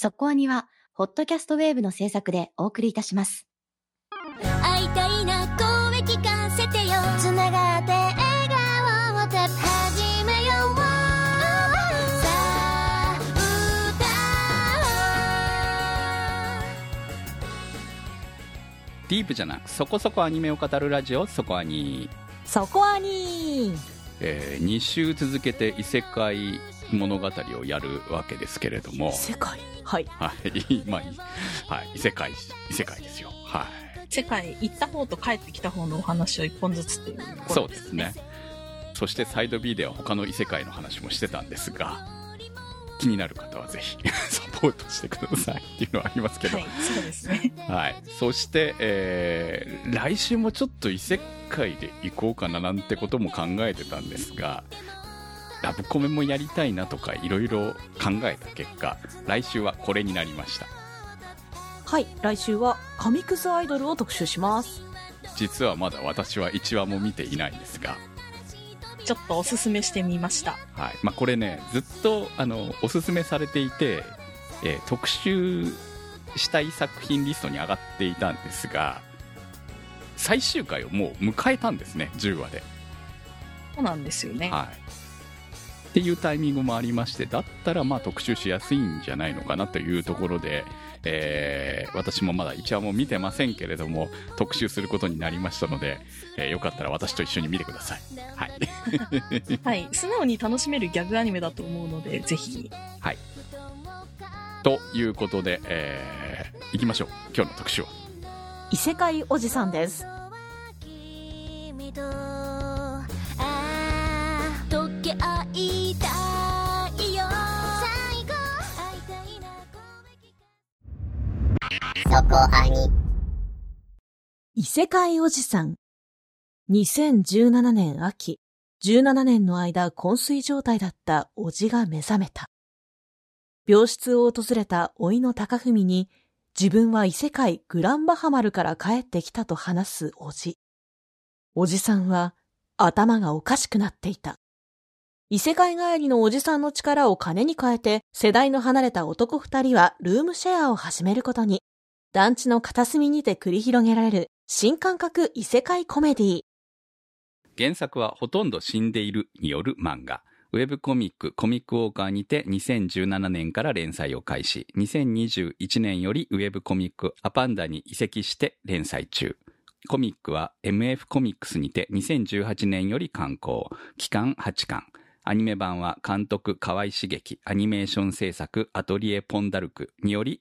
そこアニは、ホットキャストウェーブの制作でお送りいたします。会いたいな声聞かせてよ。つながって笑顔を始めよう。さあディープじゃなくそこそこアニメを語るラジオそこアニ、そこアニえー、2週続けて異世界物語をやるわけですけれども。世界はい。はい、まあ、いはい、異世界異世界ですよ。はい。世界行った方と帰ってきた方のお話を一本ずつっていう、そうですね。そしてサイド B では他の異世界の話もしてたんですが気になる方はぜひ サポートしてくださいっていうのはありますけど、はい、そうですね。はい、そして、えー来週もちょっと異世界で行こうかななんてことも考えてたんですがラブコメもやりたいなとかいろいろ考えた結果来週はこれになりました。はい来週は神クズアイドルを特集します。実はまだ私は1話も見ていないんですが。ちょっとおすすめしてみました。はい。まあ、これねずっとあのおすすめされていて、えー特集したい作品リストに上がっていたんですが最終回をもう迎えたんですね10話で、そうなんですよね。はい、っていうタイミングもありましてだったらまあ特集しやすいんじゃないのかなというところで、えー私もまだ1話も見てませんけれども特集することになりましたので、えーよかったら私と一緒に見てください、はい、はい。素直に楽しめるギャグアニメだと思うので、ぜひ。ということで、えー、いきましょう。今日の特集は。異世界おじさんです君とああ溶け合そこアニ異世界おじさん。2017年秋。17年の間昏睡状態だったおじが目覚めた。病室を訪れた老いの高文に自分は異世界グランバハマルから帰ってきたと話すおじ。おじさんは頭がおかしくなっていた。異世界帰りのおじさんの力を金に変えて世代の離れた男二人はルームシェアを始めることに団地の片隅にて繰り広げられる新感覚異世界コメディ原作はほとんど死んでいるによる漫画。ウェブコミックコミックウォーカーにて2017年から連載を開始。2021年よりウェブコミックアパンダに移籍して連載中。コミックは MF コミックスにて2018年より刊行。期間8巻。アニメ版は監督河合茂樹、アニメーション制作アトリエポンダルクにより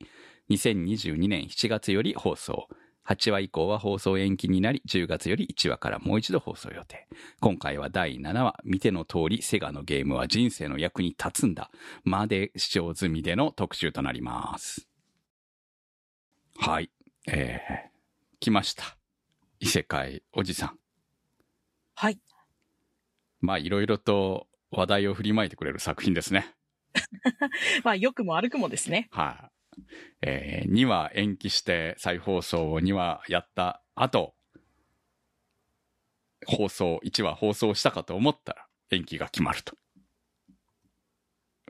2022年7月より放送。8話以降は放送延期になり、10月より1話からもう一度放送予定。今回は第7話、見ての通り、セガのゲームは人生の役に立つんだ。まで視聴済みでの特集となります。はい。えー、来ました。異世界おじさん。はい。まあ、いろいろと話題を振りまいてくれる作品ですね。まあ、良くも悪くもですね。はい、えー、2話延期して再放送を2話やった後、放送、1話放送したかと思ったら延期が決まると。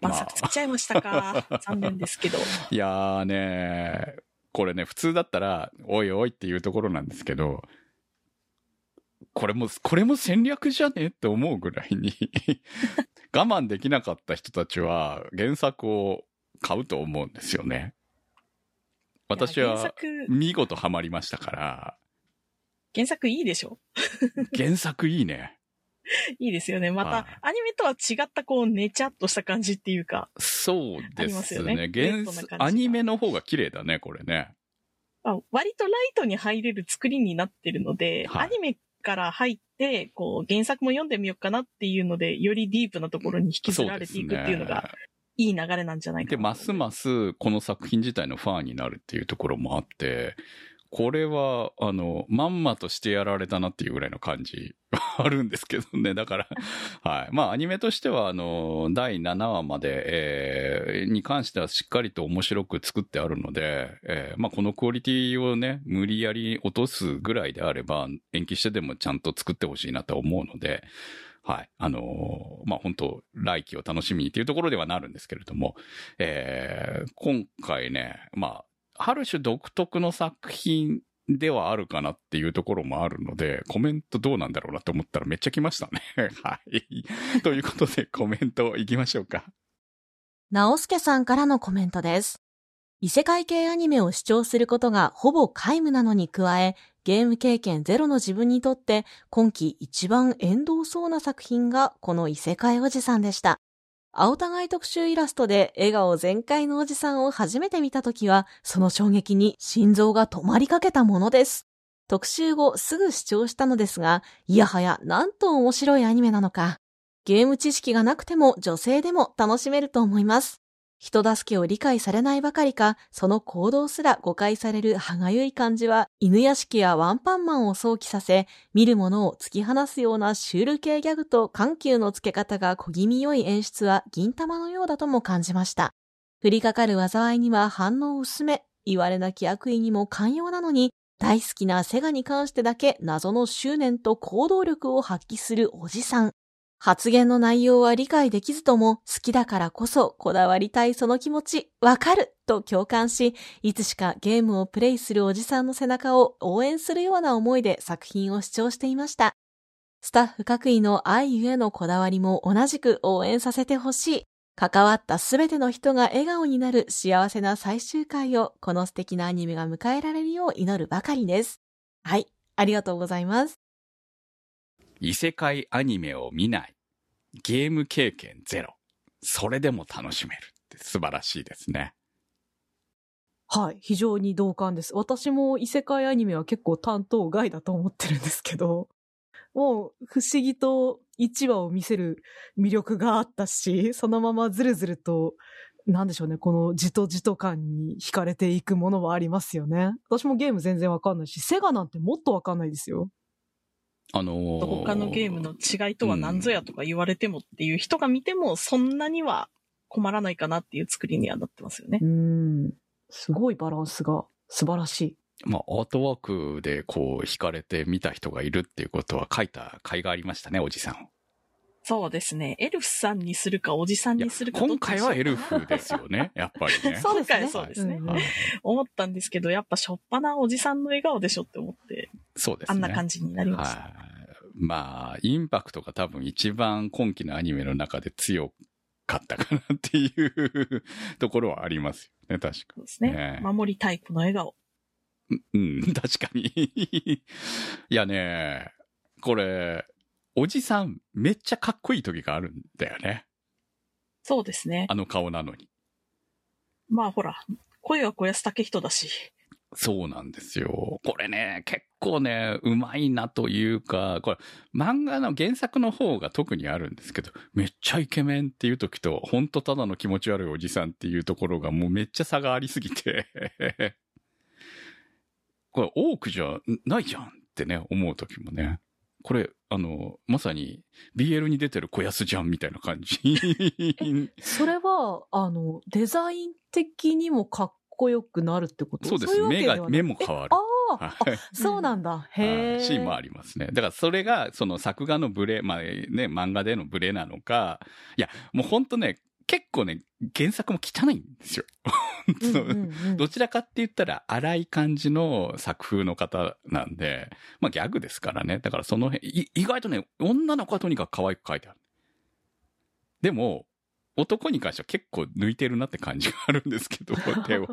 まさかつっちゃいましたか。残念ですけど。いやーねこれね、普通だったら、おいおいっていうところなんですけど、これも、これも戦略じゃね？って思うぐらいに 我慢できなかった人たちは原作を買うと思うんですよね。私は作、見事ハマりましたから、原作いいでしょ？原作いいね。いいですよね。まはいた、アニメとは違った、こう、ねちゃっとした感じっていうか、そうでますねね。アニメの方が綺麗だね、これね。あ割とライトに入れる作りになってるので、はいアニメから入って、こう、原作も読んでみようかなっていうので、よりディープなところに引きずられていくっていうのが、いい流れなんじゃないかで。ますますこの作品自体のファンになるっていうところもあって、これは、あの、まんまとしてやられたなっていうぐらいの感じ あるんですけどね。だから、はい。まあ、アニメとしては、あの、第7話まで、えー、に関してはしっかりと面白く作ってあるので、えー、まあ、このクオリティをね、無理やり落とすぐらいであれば、延期してでもちゃんと作ってほしいなと思うので、はい。あのーまあ、本当来期を楽しみにっていうところではなるんですけれども、えー、今回ね、まあ、ある種独特の作品ではあるかなっていうところもあるので、コメントどうなんだろうなと思ったらめっちゃ来ましたね。はい。ということでコメントいきましょうか。直輔さんからのコメントです。異世界系アニメを視聴することがほぼ皆無なのに加え、ゲーム経験ゼロの自分にとって今季一番縁遠そうな作品がこの異世界おじさんでした。青互い特集イラストで笑顔全開のおじさんを初めて見た時は、その衝撃に心臓が止まりかけたものです。特集後すぐ視聴したのですが、いやはやなんと面白いアニメなのか。ゲーム知識がなくても女性でも楽しめると思います。人助けを理解されないばかりか、その行動すら誤解される歯がゆい感じは、犬屋敷やワンパンマンを想起させ、見る者を突き放すようなシュール系ギャグと緩急の付け方が小気味良い演出は銀玉のようだとも感じました。降りかかる災いには反応薄め、言われなき悪意にも寛容なのに、大好きなセガに関してだけ謎の執念と行動力を発揮するおじさん。発言の内容は理解できずとも好きだからこそこだわりたいその気持ちわかると共感し、いつしかゲームをプレイするおじさんの背中を応援するような思いで作品を視聴していました。スタッフ各位の愛ゆえのこだわりも同じく応援させてほしい。関わったすべての人が笑顔になる幸せな最終回をこの素敵なアニメが迎えられるよう祈るばかりです。はい、ありがとうございます。異世界アニメを見ない。ゲーム経験ゼロ。それでも楽しめるって素晴らしいですね。はい、非常に同感です。私も異世界アニメは結構担当外だと思ってるんですけど、もう不思議と1話を見せる魅力があったし、そのままずるずると、なんでしょうね、このじとじと感に惹かれていくものはありますよね。私もゲーム全然わかんないし、セガなんてもっとわかんないですよ。あのー他のゲームの違いとは何ぞやとか言われてもっていう人が見ても、そんなには困らないかなっていう作りにはなってますよねう。ん。すごいバランスが素晴らしい。まあ、アートワークでこう、惹かれて見た人がいるっていうことは書いた甲斐がありましたね、おじさんを。そうですね。エルフさんにするかおじさんにするか今回はエルフですよね、やっぱりね。そうですね今回はそうですね。思ったんですけど、やっぱしょっぱなおじさんの笑顔でしょって思って、そうですね。あんな感じになりました。はい。まあ、インパクトが多分一番今期のアニメの中で強かったかなっていうところはありますよね、確かそうですね。ね守りたいこの笑顔。うん、確かに。いやね、これ、おじさんめっちゃかっこいい時があるんだよね。そうですねあ。の顔なのに。まあほら、声は小安武人だし。そうなんですよ。これね、結構ね、うまいなというか、これ、漫画の原作の方が特にあるんですけど、めっちゃイケメンっていう時と、ほんとただの気持ち悪いおじさんっていうところがもうめっちゃ差がありすぎて、これ、多くじゃないじゃんってね、思う時もね。これ、あの、まさに BL に出てる小安じゃんみたいな感じ。それは、あの、デザイン的にもかっこよくなるってこと？そうです。いわけ目が、目も変わるえ。ああ、はいそうなんだ。へはえ。いシーンもありますね。だからそれが、その作画のブレ、まあね、漫画でのブレなのか、いや、もうほんとね、結構ね、原作も汚いんですよ。どちらかって言ったら荒い感じの作風の方なんで、まあギャグですからね。だからその辺、い意外とね、女の子はとにかく可愛く描いてある。でも、男に関しては結構抜いてるなって感じがあるんですけど、手を。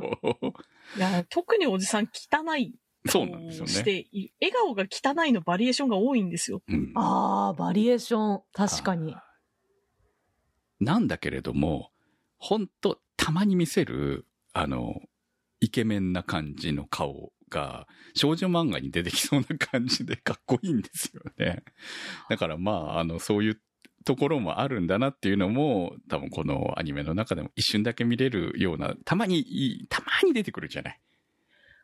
いや、特におじさん汚いそうなんですよね。してい笑顔が汚いのバリエーションが多いんですよ。うんああ、バリエーション。確かに。なんだけれども、ほんと、たまに見せる、あの、イケメンな感じの顔が、少女漫画に出てきそうな感じで かっこいいんですよね。だからまあ、あの、そういうところもあるんだなっていうのも、多分このアニメの中でも一瞬だけ見れるような、たまにたまに出てくるじゃない。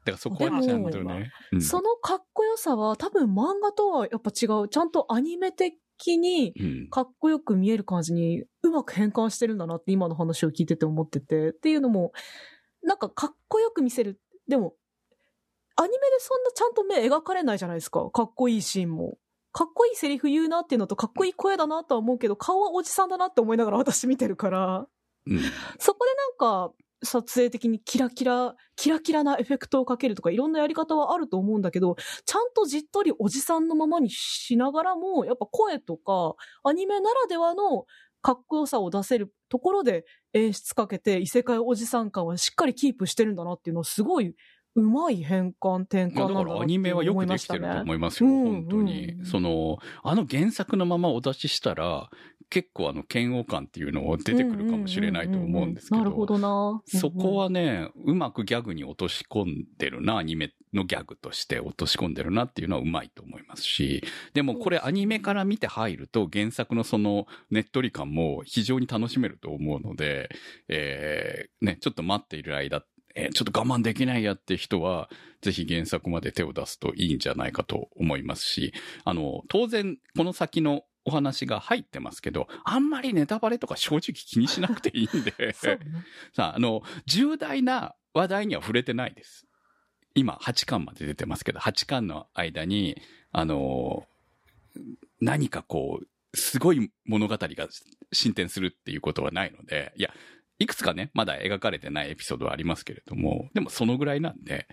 からそこはちゃんとね。うんそのかっこよさは多分漫画とはやっぱ違う。ちゃんとアニメ的にうんかっこよく見える感じにうまく変換してるんだなって今の話を聞いてて思ってて。っていうのも、なんかかっこよく見せる。でも、アニメでそんなちゃんと目描かれないじゃないですか。かっこいいシーンも。かっこいいセリフ言うなっていうのとかっこいい声だなとは思うけど、顔はおじさんだなって思いながら私見てるから。うんそこでなんか、撮影的にキラキラ、キラキラなエフェクトをかけるとかいろんなやり方はあると思うんだけど、ちゃんとじっとりおじさんのままにしながらも、やっぱ声とか、アニメならではのかっこよさを出せるところで演出かけて、異世界おじさん感はしっかりキープしてるんだなっていうのはすごい、うまい変換、転換まあだかなんだなってらアニメはよくできてると思いますよ、うん本当に。うんその、あの原作のままお出ししたら、結構あの嫌悪感っていうのを出てくるかもしれないと思うんですけど。なるほどな。そこはね、うまくギャグに落とし込んでるな、アニメのギャグとして落とし込んでるなっていうのはうまいと思いますし、でもこれアニメから見て入ると原作のそのねっとり感も非常に楽しめると思うので、えー、ね、ちょっと待っている間、えーちょっと我慢できないやって人は、ぜひ原作まで手を出すといいんじゃないかと思いますし、あの、当然、この先のお話が入ってますけど、あんまりネタバレとか正直気にしなくていいんで。さあ、あの、重大な話題には触れてないです。今、8巻まで出てますけど、8巻の間に、あの、何かこう、すごい物語が進展するっていうことはないので、いや、いくつかね、まだ描かれてないエピソードはありますけれども、でもそのぐらいなんで、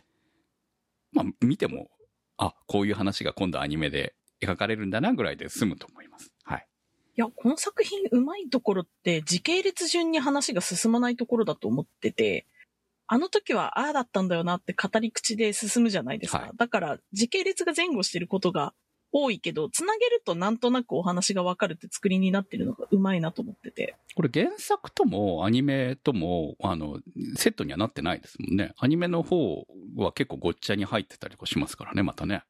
まあ、見ても、あ、こういう話が今度アニメで描かれるんだなぐらいで済むと思います。はい。いや、この作品うまいところって時系列順に話が進まないところだと思ってて、あの時はああだったんだよなって語り口で進むじゃないですか。はいだから時系列が前後してることが多いけど、つなげるとなんとなくお話がわかるって作りになってるのがうまいなと思ってて。これ原作ともアニメとも、あの、セットにはなってないですもんね。アニメの方は結構ごっちゃに入ってたりとかしますからね、またね。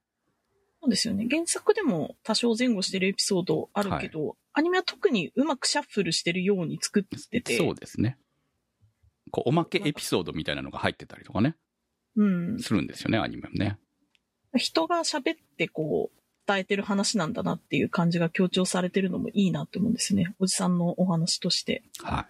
そうですよね。原作でも多少前後してるエピソードあるけど、アニメは特にうまくシャッフルしてるように作ってて。そうですね。こう、おまけエピソードみたいなのが入ってたりとかね、うん。するんですよね、アニメもね。人が喋ってこう、伝えてる話なんだなっていう感じが強調されてるのもいいなって思うんですね。おじさんのお話として。は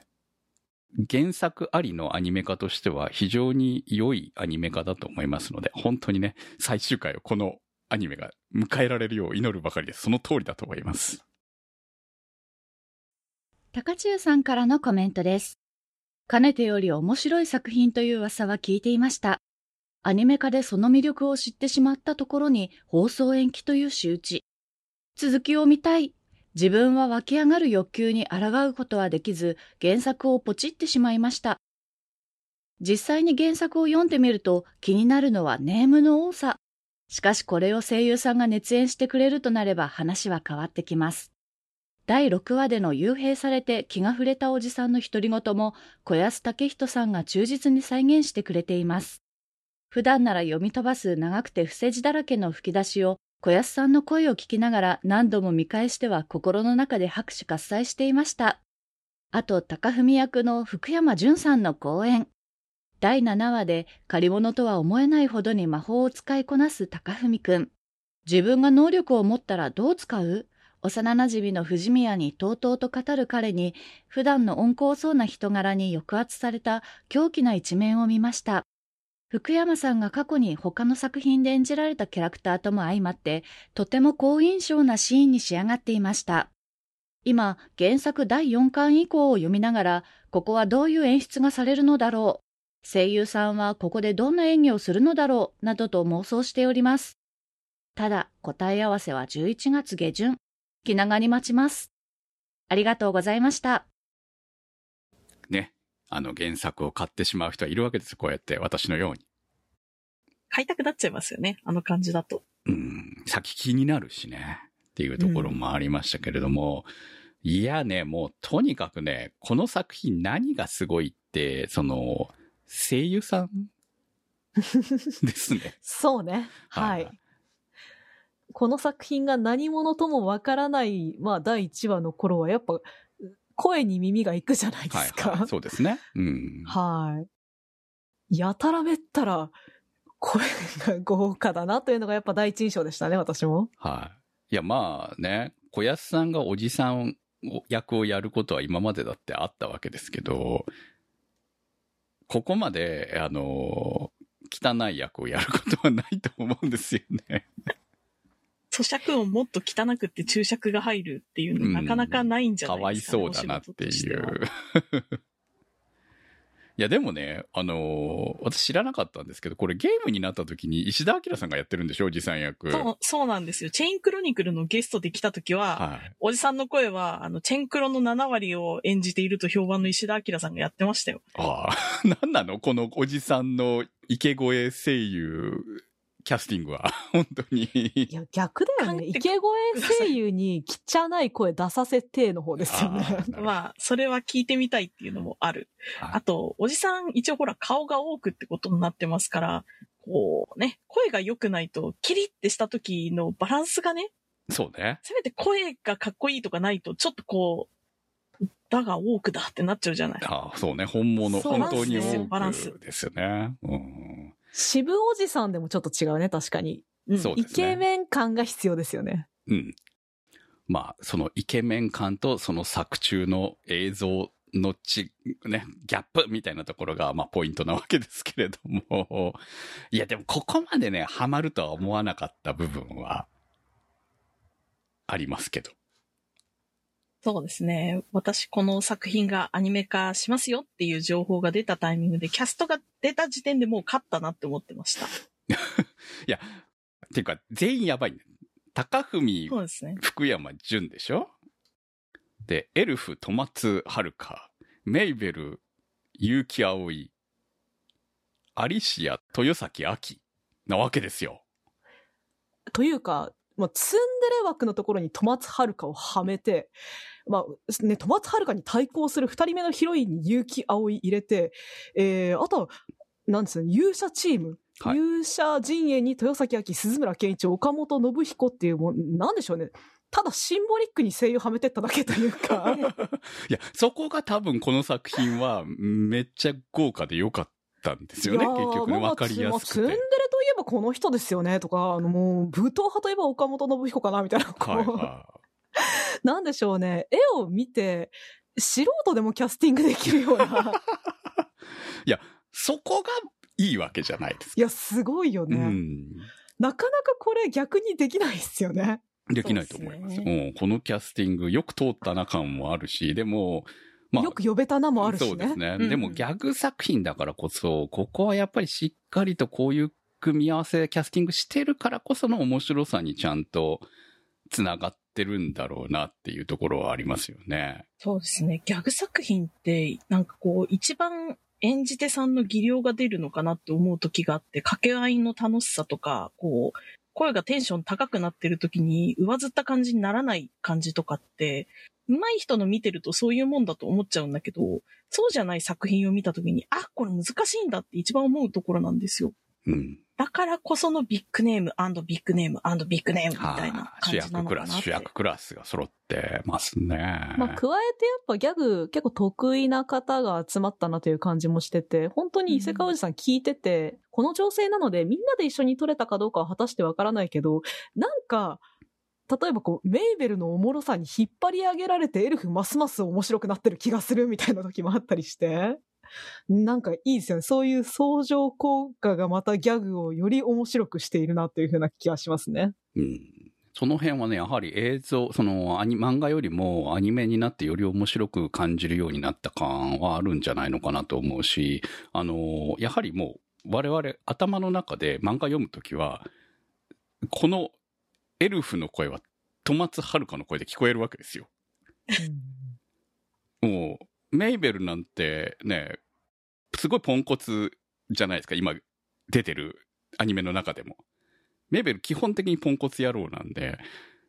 い。原作ありのアニメ化としては非常に良いアニメ化だと思いますので、本当にね、最終回をこのアニメが迎えられるよう祈るばかりです。その通りだと思います。高中さんからのコメントです。かねてより面白い作品という噂は聞いていました。アニメ化でその魅力を知ってしまったところに放送延期という仕打ち。続きを見たい。自分は湧き上がる欲求に抗うことはできず、原作をポチってしまいました。実際に原作を読んでみると気になるのはネームの多さ。しかしこれを声優さんが熱演してくれるとなれば話は変わってきます。第6話での幽閉されて気が触れたおじさんの独り言も小安武人さんが忠実に再現してくれています。普段なら読み飛ばす長くて伏せ字だらけの吹き出しを小安さんの声を聞きながら何度も見返しては心の中で拍手喝采していました。あと、高文役の福山潤さんの講演。第7話で借り物とは思えないほどに魔法を使いこなす高文くん。自分が能力を持ったらどう使う？幼馴染の藤宮にとうとうと語る彼に、普段の温厚そうな人柄に抑圧された狂気な一面を見ました。福山さんが過去に他の作品で演じられたキャラクターとも相まって、とても好印象なシーンに仕上がっていました。今、原作第4巻以降を読みながら、ここはどういう演出がされるのだろう？声優さんはここでどんな演技をするのだろう、などと妄想しております。ただ、答え合わせは11月下旬。気長に待ちます。ありがとうございました。ね。あの原作を買ってしまう人はいるわけですよ。こうやって私のように。買いたくなっちゃいますよね。あの感じだと。うん、先気になるしね。っていうところもありましたけれども、いやね、もうとにかくね、この作品何がすごいって、その、声優さん？ですね。そうね。はい。この作品が何者ともわからない、まあ、第1話の頃は、やっぱ、声に耳がいくじゃないではい、すか。はい。そうですね。うん。はい。やたらめったら、声が豪華だなというのがやっぱ第一印象でしたね、私も。はい。いや、まあね、小安さんがおじさん役をやることは今までだってあったわけですけど、ここまで、あの、汚い役をやることはないと思うんですよね。咀嚼音もっと汚くって注釈が入るっていうのなかなかないんじゃかわいないですか、ね、そうだなっていう。いや、でもね、あのー私知らなかったんですけど、これゲームになった時に石田明さんがやってるんでしょ？おじさん役。そう、そうなんですよ。チェインクロニクルのゲストで来た時は、はい。おじさんの声は、あの、チェンクロの7割を演じていると評判の石田明さんがやってましたよ。ああ、なんなの？このおじさんの池越え声優キャスティングは。本当に。いや、逆だよね。監督池越え声優に汚い声出させての方ですよね。あ まあ、それは聞いてみたいっていうのもある。はいあと、おじさん、一応ほら、顔が多くってことになってますから、こうね、声が良くないと、キリってした時のバランスがね、そうね。せめて声がかっこいいとかないと、ちょっとこう、だが多くだってなっちゃうじゃない。ああ、そうね。本物、そう本当にバランス多くですよね。うん。渋おじさんでもちょっと違うね、確かに。うんそうですねイケメン感が必要ですよね。うん。まあ、そのイケメン感とその作中の映像のち、ね、ギャップみたいなところが、まあ、ポイントなわけですけれども。いや、でもここまでね、ハマるとは思わなかった部分は、ありますけど。そうですね。私、この作品がアニメ化しますよっていう情報が出たタイミングで、キャストが出た時点でもう勝ったなって思ってました。いや、っていうか、全員やばいね。高文そうですね。福山潤でしょ？で、エルフ、戸松遥香、メイベル、結城葵、アリシア、豊崎秋なわけですよ。というか、まあ、ツンデレ枠のところに戸松遥をはめて、まあ、ね、戸松遥に対抗する二人目のヒロインに結城葵入れて、えー、あとは、なんですね、勇者チーム。はい勇者陣営に豊崎明、鈴村健一、岡本信彦っていうもん、なんでしょうね。ただシンボリックに声優はめてっただけというか。いや、そこが多分この作品はめっちゃ豪華で良かったんですよね、結局ね。まあわかりやすまあツンデレくて。といえばこの人ですよねとか、あのもう、武闘派といえば岡本信彦かなみたいな、はいは なんでしょうね。絵を見て、素人でもキャスティングできるような。い。いや、そこがいいわけじゃないですか。いや、すごいようね。ん。なかなかこれ逆にできないですよね。できないと思います。そううん、このキャスティングよく通ったな感もあるし、でも、まあ、よく呼べたなもあるしね。そうですね。うんでもギャグ作品だからこそ、ここはやっぱりしっかりとこういう組み合わせ、キャスティングしてるからこその面白さにちゃんと繋がってるんだろうなっていうところはありますよね。そうですね。ギャグ作品って、なんかこう、一番演じ手さんの技量が出るのかなって思う時があって、掛け合いの楽しさとか、こう、声がテンション高くなってる時に上ずった感じにならない感じとかって、上手い人の見てるとそういうもんだと思っちゃうんだけど、そうじゃない作品を見た時に、あ、これ難しいんだって一番思うところなんですよ。うん。だからこそのビッグネームビッグネームビッグネームみたいな感じな役クラス、のかなって。主役クラスが揃ってますね。まあ、加えてやっぱギャグ結構得意な方が集まったなという感じもしてて、本当に伊勢川おじさん聞いてて、この情勢なのでみんなで一緒に撮れたかどうかは果たしてわからないけど、なんか、例えばこう、メイベルのおもろさに引っ張り上げられてエルフますます面白くなってる気がするみたいな時もあったりして、なんかいいですよね。そういう相乗効果がまたギャグをより面白くしているなというふうな気がしますね。うん。その辺はね、やはり映像、そのアニ漫画よりもアニメになってより面白く感じるようになった感はあるんじゃないのかなと思うし、あの、やはりもう我々頭の中で漫画読むときは、このエルフの声は戸松遥の声で聞こえるわけですよ。もう、メイベルなんてね、すごいポンコツじゃないですか、今出てるアニメの中でも。メイベル基本的にポンコツ野郎なんで、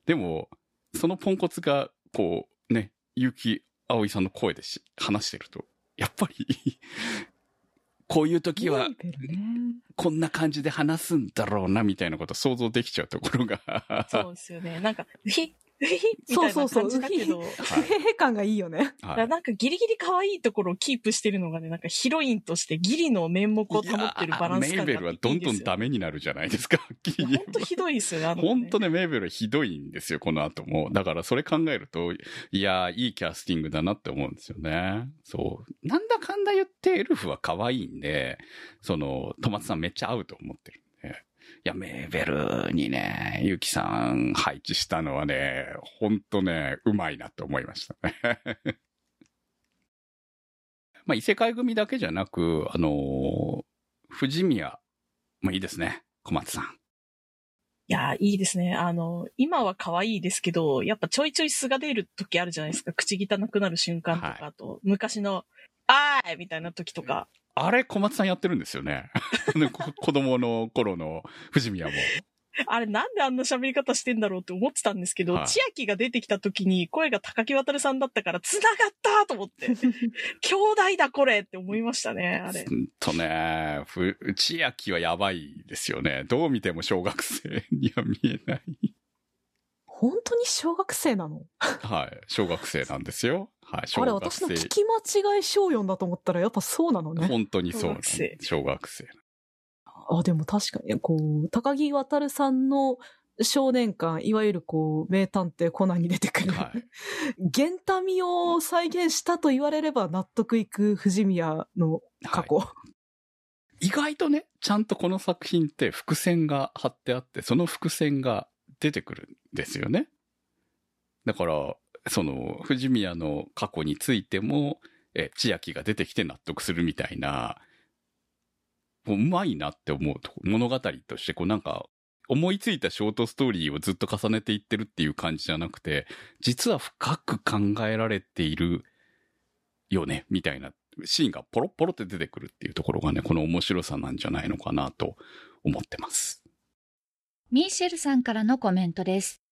でも、そのポンコツが、こう、ね、結城葵さんの声でし話してると、やっぱり、こういう時は。こんな感じで話すんだろうな、みたいなこと想像できちゃうところが。そうですよね。なんか、ひ、そうそうそう。感じだけど、へへへ感がいいよね。はい。なんかギリギリ可愛いところをキープしてるのがね、なんかヒロインとしてギリの面目を保ってるバランス感がいやーメイベルはどんどんダメになるじゃないですか。本当ひどいですよね、あの、ね。本当ね、メイベルはひどいんですよ、この後も。だからそれ考えると、いやー、いいキャスティングだなって思うんですよね。そう。なんだかんだ言ってエルフは可愛いんで、その、トマツさんめっちゃ合うと思ってるや、メーベルにね、ゆきさん配置したのはね、ほんとね、うまいなって思いましたね。まあ、異世界組だけじゃなく、あのー藤宮もいいですね、小松さん。いやー、いいですね。あの、今は可愛いですけど、やっぱちょいちょい素が出る時あるじゃないですか。口汚くなる瞬間とか、はいあと、昔の、あーいみたいな時とか。あれ、小松さんやってるんですよね。子供の頃の藤宮も。あれなんであんな喋り方してんだろうって思ってたんですけど、はい千秋が出てきた時に声が高木渡さんだったから、繋がったと思って、兄弟だこれって思いましたね、あれ。ほんとね、ふ千秋はやばいですよね。どう見ても小学生には見えない。本当に小学生なの？はい。小学生なんですよ。はい。小あれ。私の聞き間違い小4だと思ったらやっぱそうなのね。本当にそうなん小学生小学生。あ、でも確かに、こう、高木渡さんの少年館、いわゆるこう、名探偵コナンに出てくる、はい。源民を再現したと言われれば納得いく藤宮の過去。意外とね、ちゃんとこの作品って伏線が貼ってあって、その伏線が出てくるんですよね。だから、その、藤宮の過去についても、え、千秋が出てきて納得するみたいな、もううまいなって思うと、物語として、こうなんか、思いついたショートストーリーをずっと重ねていってるっていう感じじゃなくて、実は深く考えられているよね、みたいなシーンがポロポロって出てくるっていうところがね、この面白さなんじゃないのかなと思ってます。ミーシェルさんからのコメントです。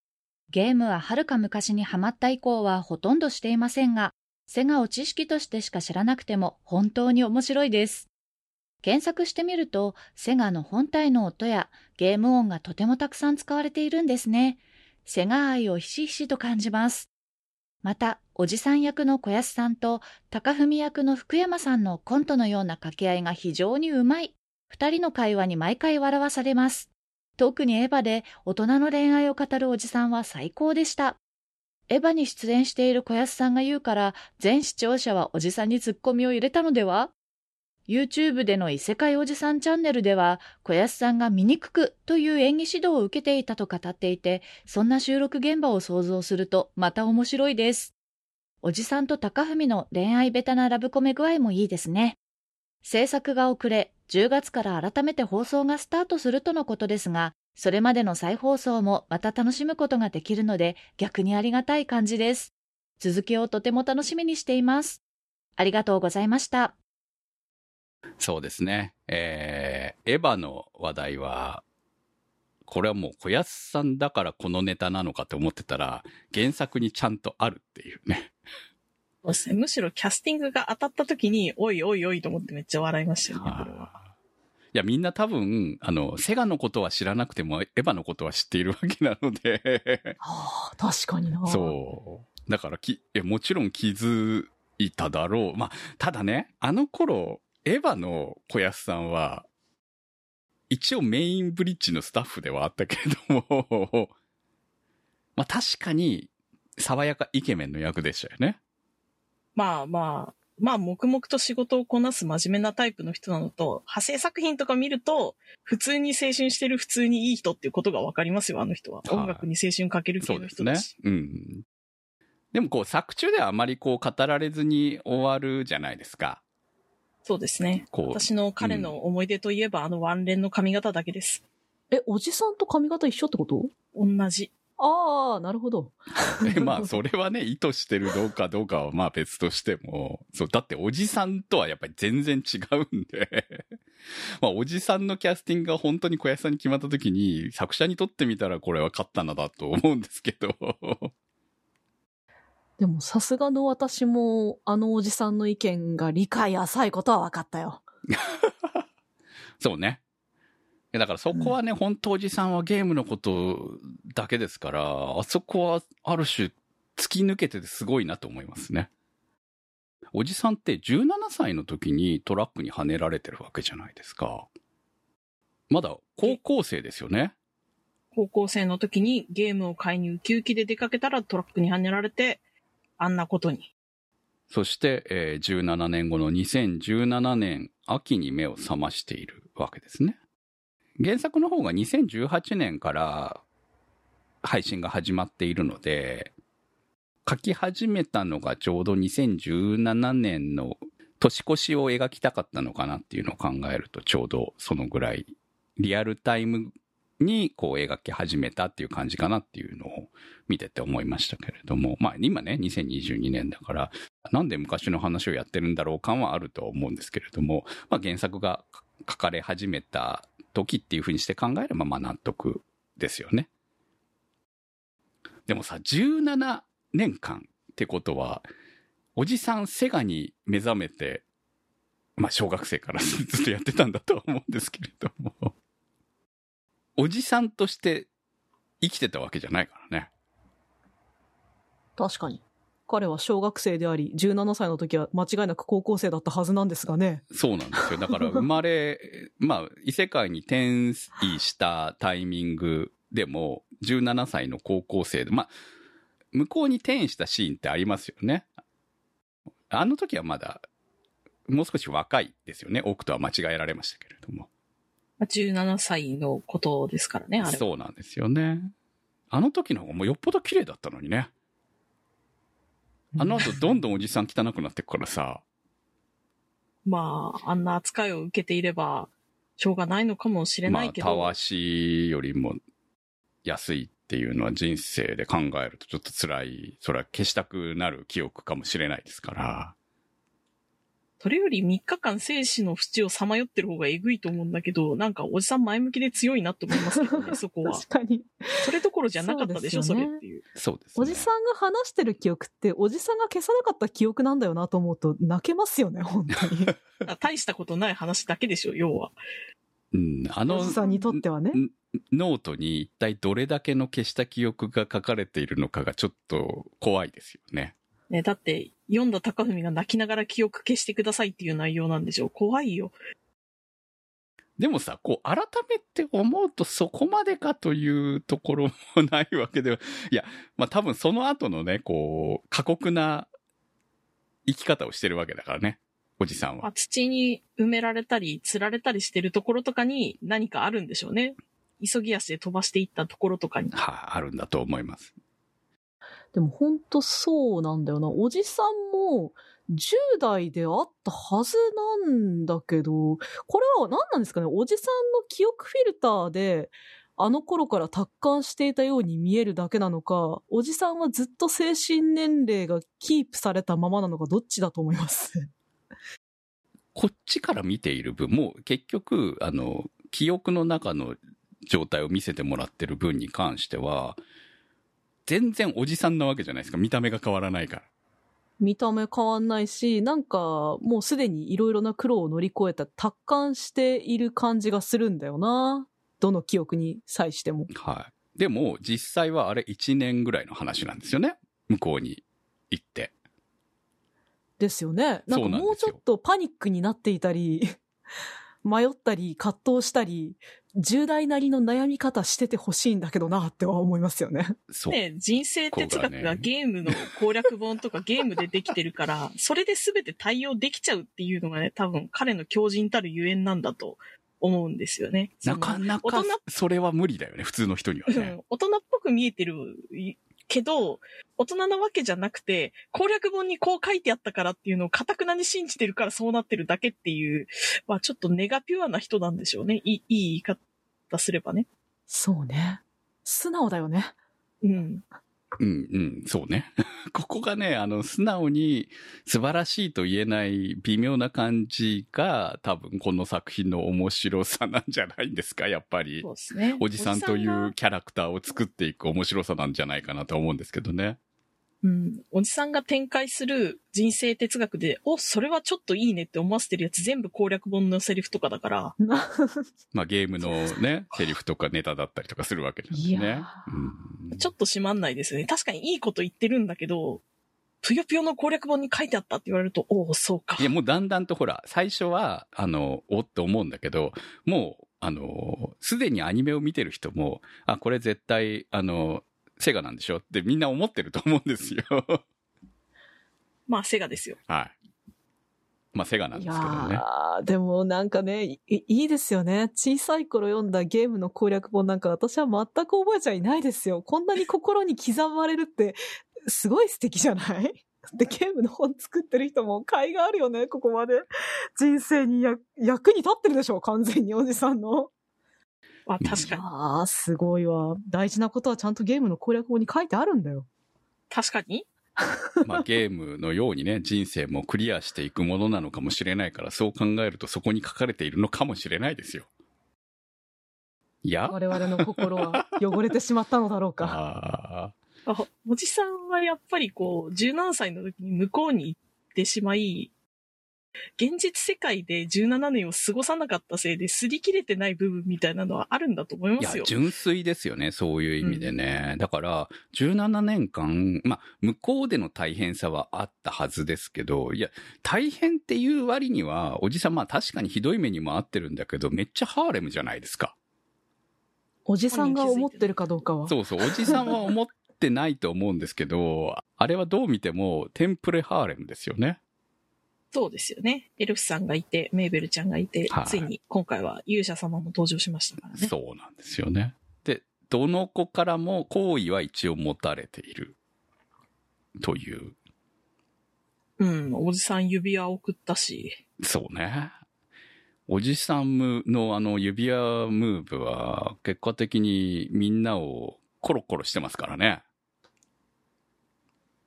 ゲームは遥か昔にハマった以降はほとんどしていませんが、セガを知識としてしか知らなくても本当に面白いです。検索してみると、セガの本体の音やゲーム音がとてもたくさん使われているんですね。セガ愛をひしひしと感じます。また、おじさん役の小安さんと高文役の福山さんのコントのような掛け合いが非常にうまい。二人の会話に毎回笑わされます。特にエヴァで大人の恋愛を語るおじさんは最高でした。エヴァに出演している小安さんが言うから、全視聴者はおじさんにツッコミを入れたのでは ?YouTube での異世界おじさんチャンネルでは、小安さんが醜くという演技指導を受けていたと語っていて、そんな収録現場を想像するとまた面白いです。おじさんと高文の恋愛ベタなラブコメ具合もいいですね。制作が遅れ、10月から改めて放送がスタートするとのことですが、それまでの再放送もまた楽しむことができるので、逆にありがたい感じです。続きをとても楽しみにしています。ありがとうございました。そうですね。えー、エヴァの話題は、これはもう小安さんだからこのネタなのかと思ってたら、原作にちゃんとあるっていうね。そうですね。むしろキャスティングが当たった時に、おいおいおいと思ってめっちゃ笑いましたよね、これは。いや、みんな多分、あの、セガのことは知らなくても、エヴァのことは知っているわけなので、はあ、確かにな。そう。だからき、もちろん気づいただろう。まあ、ただね、あの頃、エヴァの小安さんは、一応メインブリッジのスタッフではあったけれども、まあ確かに、爽やかイケメンの役でしたよね。まあまあ、まあ、黙々と仕事をこなす真面目なタイプの人なのと、派生作品とか見ると、普通に青春してる普通にいい人っていうことがわかりますよ、あの人は。はい音楽に青春かける系そうです人だし。。うん。でもこう、作中ではあまりこう、語られずに終わるじゃないですか。そうですね。こう。私の彼の思い出といえば、あのワンレンの髪型だけです。え、おじさんと髪型一緒ってこと？同じ。ああ、なるほど。えまあ、それはね、意図してるどうかどうかはまあ別としても、そう、だっておじさんとはやっぱり全然違うんで、まあ、おじさんのキャスティングが本当に小安さんに決まった時に、作者にとってみたらこれは勝ったなだと思うんですけど、でもさすがの私も、あのおじさんの意見が理解浅いことは分かったよ。そうね。やだからそこはね、本当おじさんはゲームのことだけですから、あそこはある種突き抜けててすごいなと思いますね。おじさんって17歳の時にトラックにはねられてるわけじゃないですか。まだ高校生ですよね。高校生の時にゲームを買いにウキウキで出かけたらトラックにはねられて、あんなことに。そして、えー17年後の2017年秋に目を覚ましているわけですね。原作の方が2018年から配信が始まっているので、書き始めたのがちょうど2017年の年越しを描きたかったのかなっていうのを考えるとちょうどそのぐらいリアルタイムにこう描き始めたっていう感じかなっていうのを見てて思いましたけれども、まあ今ね、2022年だから、なんで昔の話をやってるんだろう感はあると思うんですけれども、まあ原作が書かれ始めた時っていうふうにして考えればまあ納得ですよね。でもさ、17年間ってことは、おじさんセガに目覚めて、まあ小学生から ずっとやってたんだとは思うんですけれども、おじさんとして生きてたわけじゃないからね。確かに。彼は小学生であり、17歳の時は間違いなく高校生だったはずなんですがね。そうなんですよ。だから生まれ、まあ、異世界に転移したタイミングでも、17歳の高校生で、まあ、向こうに転移したシーンってありますよね。あの時はまだ、もう少し若いですよね。奥とは間違えられましたけれども。まあ17歳のことですからね、あれは。そうなんですよね。あの時の方がもうよっぽど綺麗だったのにね。あの後どんどんおじさん汚くなってくからさ。まあ、あんな扱いを受けていれば、しょうがないのかもしれまあ、ないけど。たわしよりも安いっていうのは人生で考えるとちょっと辛い、それは消したくなる記憶かもしれないですから。それより3日間生死の淵をさまよってる方がえぐいと思うんだけど、なんかおじさん前向きで強いなって思いますけどね、そこは。確かに。それどころじゃなかったでしょ、そうそれっていう。そうです、ね。おじさんが話してる記憶って、おじさんが消さなかった記憶なんだよなと思うと、泣けますよね、本当に。あ大したことない話だけでしょ、要は。うん、あのおじさんにとってはね。んノートに一体どれだけの消した記憶が書かれているのかがちょっと怖いですよね。ね、だって、読んだ高文が泣きながら記憶消してくださいっていう内容なんでしょ。怖いよ。でもさ、こう、改めて思うとそこまでかというところもないわけでは、いや、まあ多分その後のね、こう、過酷な生き方をしてるわけだからね、おじさんは。まあ、土に埋められたり、釣られたりしてるところとかに何かあるんでしょうね。急ぎ足で飛ばしていったところとかに。はい、あるんだと思います。でも本当そうなんだよな。おじさんも10代であったはずなんだけど、これは何なんですかね？おじさんの記憶フィルターで、あの頃から達観していたように見えるだけなのか、おじさんはずっと精神年齢がキープされたままなのか、どっちだと思います？こっちから見ている分、もう結局、あの、記憶の中の状態を見せてもらってる分に関しては、全然おじさんなわけじゃないですか。見た目が変わらないから。見た目変わんないし、なんかもうすでにいろいろな苦労を乗り越えた達観している感じがするんだよな。どの記憶に際しても。はい。でも、実際はあれ1年ぐらいの話なんですよね。向こうに行って。ですよね。なんかもうちょっとパニックになっていたり、迷ったり、葛藤したり、重大なりの悩み方しててほしいんだけどなっては思いますよね。そう。ね、人生哲学がゲームの攻略本とかゲームでできてるから、それで全て対応できちゃうっていうのがね、多分彼の強靭たるゆえんなんだと思うんですよね。なかなかそれは無理だよね。普通の人にはね。うん、大人っぽく見えてるけど、大人なわけじゃなくて、攻略本にこう書いてあったからっていうのを堅くなに信じてるからそうなってるだけっていう、まあちょっとネガピュアな人なんでしょうね。いいいい言い方すればね。そうね。素直だよね。うん。うんうん、そうね。ここがね、あの、素直に素晴らしいと言えない微妙な感じが、多分この作品の面白さなんじゃないんですか、やっぱりそ。うですね。おじさんというキャラクターを作っていく面白さなんじゃないかなと思うんですけどね。うん。おじさんが展開する人生哲学で、お、それはちょっといいねって思わせてるやつ全部攻略本のセリフとかだから、まあゲームのね、セリフとかネタだったりとかするわけですね。うんちょっとしまんないですよね。確かにいいこと言ってるんだけど、ぷよぷよの攻略本に書いてあったって言われると、おお、そうかい。や、もうだんだんとほら、最初は、あの、おって思うんだけど、もう、あの、すでにアニメを見てる人も、あ、これ絶対、あの、セガなんでしょってみんな思ってると思うんですよ。まあ、セガですよ。はい。まあ、セガなんいですけどね。やーでもなんかねい、いいですよね。小さい頃読んだゲームの攻略本なんか私は全く覚えちゃいないですよ。こんなに心に刻まれるって、すごい素敵じゃない？で、ゲームの本作ってる人も甲斐があるよね、ここまで。人生にや役に立ってるでしょ、完全におじさんの。まあ、確かに。ああ、すごいわ。大事なことはちゃんとゲームの攻略本に書いてあるんだよ。確かに？まあ、ゲームのようにね、人生もクリアしていくものなのかもしれないから、そう考えるとそこに書かれているのかもしれないですよ。いや？我々の心は汚れてしまったのだろうか。ああおじさんはやっぱりこう、17歳の時に向こうに行ってしまい、現実世界で17年を過ごさなかったせいで、擦り切れてない部分みたいなのはあるんだと思いますよ、。純粋ですよね、そういう意味でね。だから、17年間、まあ、向こうでの大変さはあったはずですけど、いや、大変っていう割には、おじさん、まあ確かにひどい目にもあってるんだけど、めっちゃハーレムじゃないですか。おじさんが思ってるかどうかは。そうそう、おじさんは思ってないと思うんですけど、あれはどう見てもテンプレハーレムですよね。そうですよね。エルフさんがいて、メーベルちゃんがいて、はいついに今回は勇者様も登場しましたからね。そうなんですよね。で、どの子からも好意は一応持たれている。という。うん、おじさん指輪送ったし。そうね。おじさんむのあの指輪ムーブは結果的にみんなをコロコロしてますからね。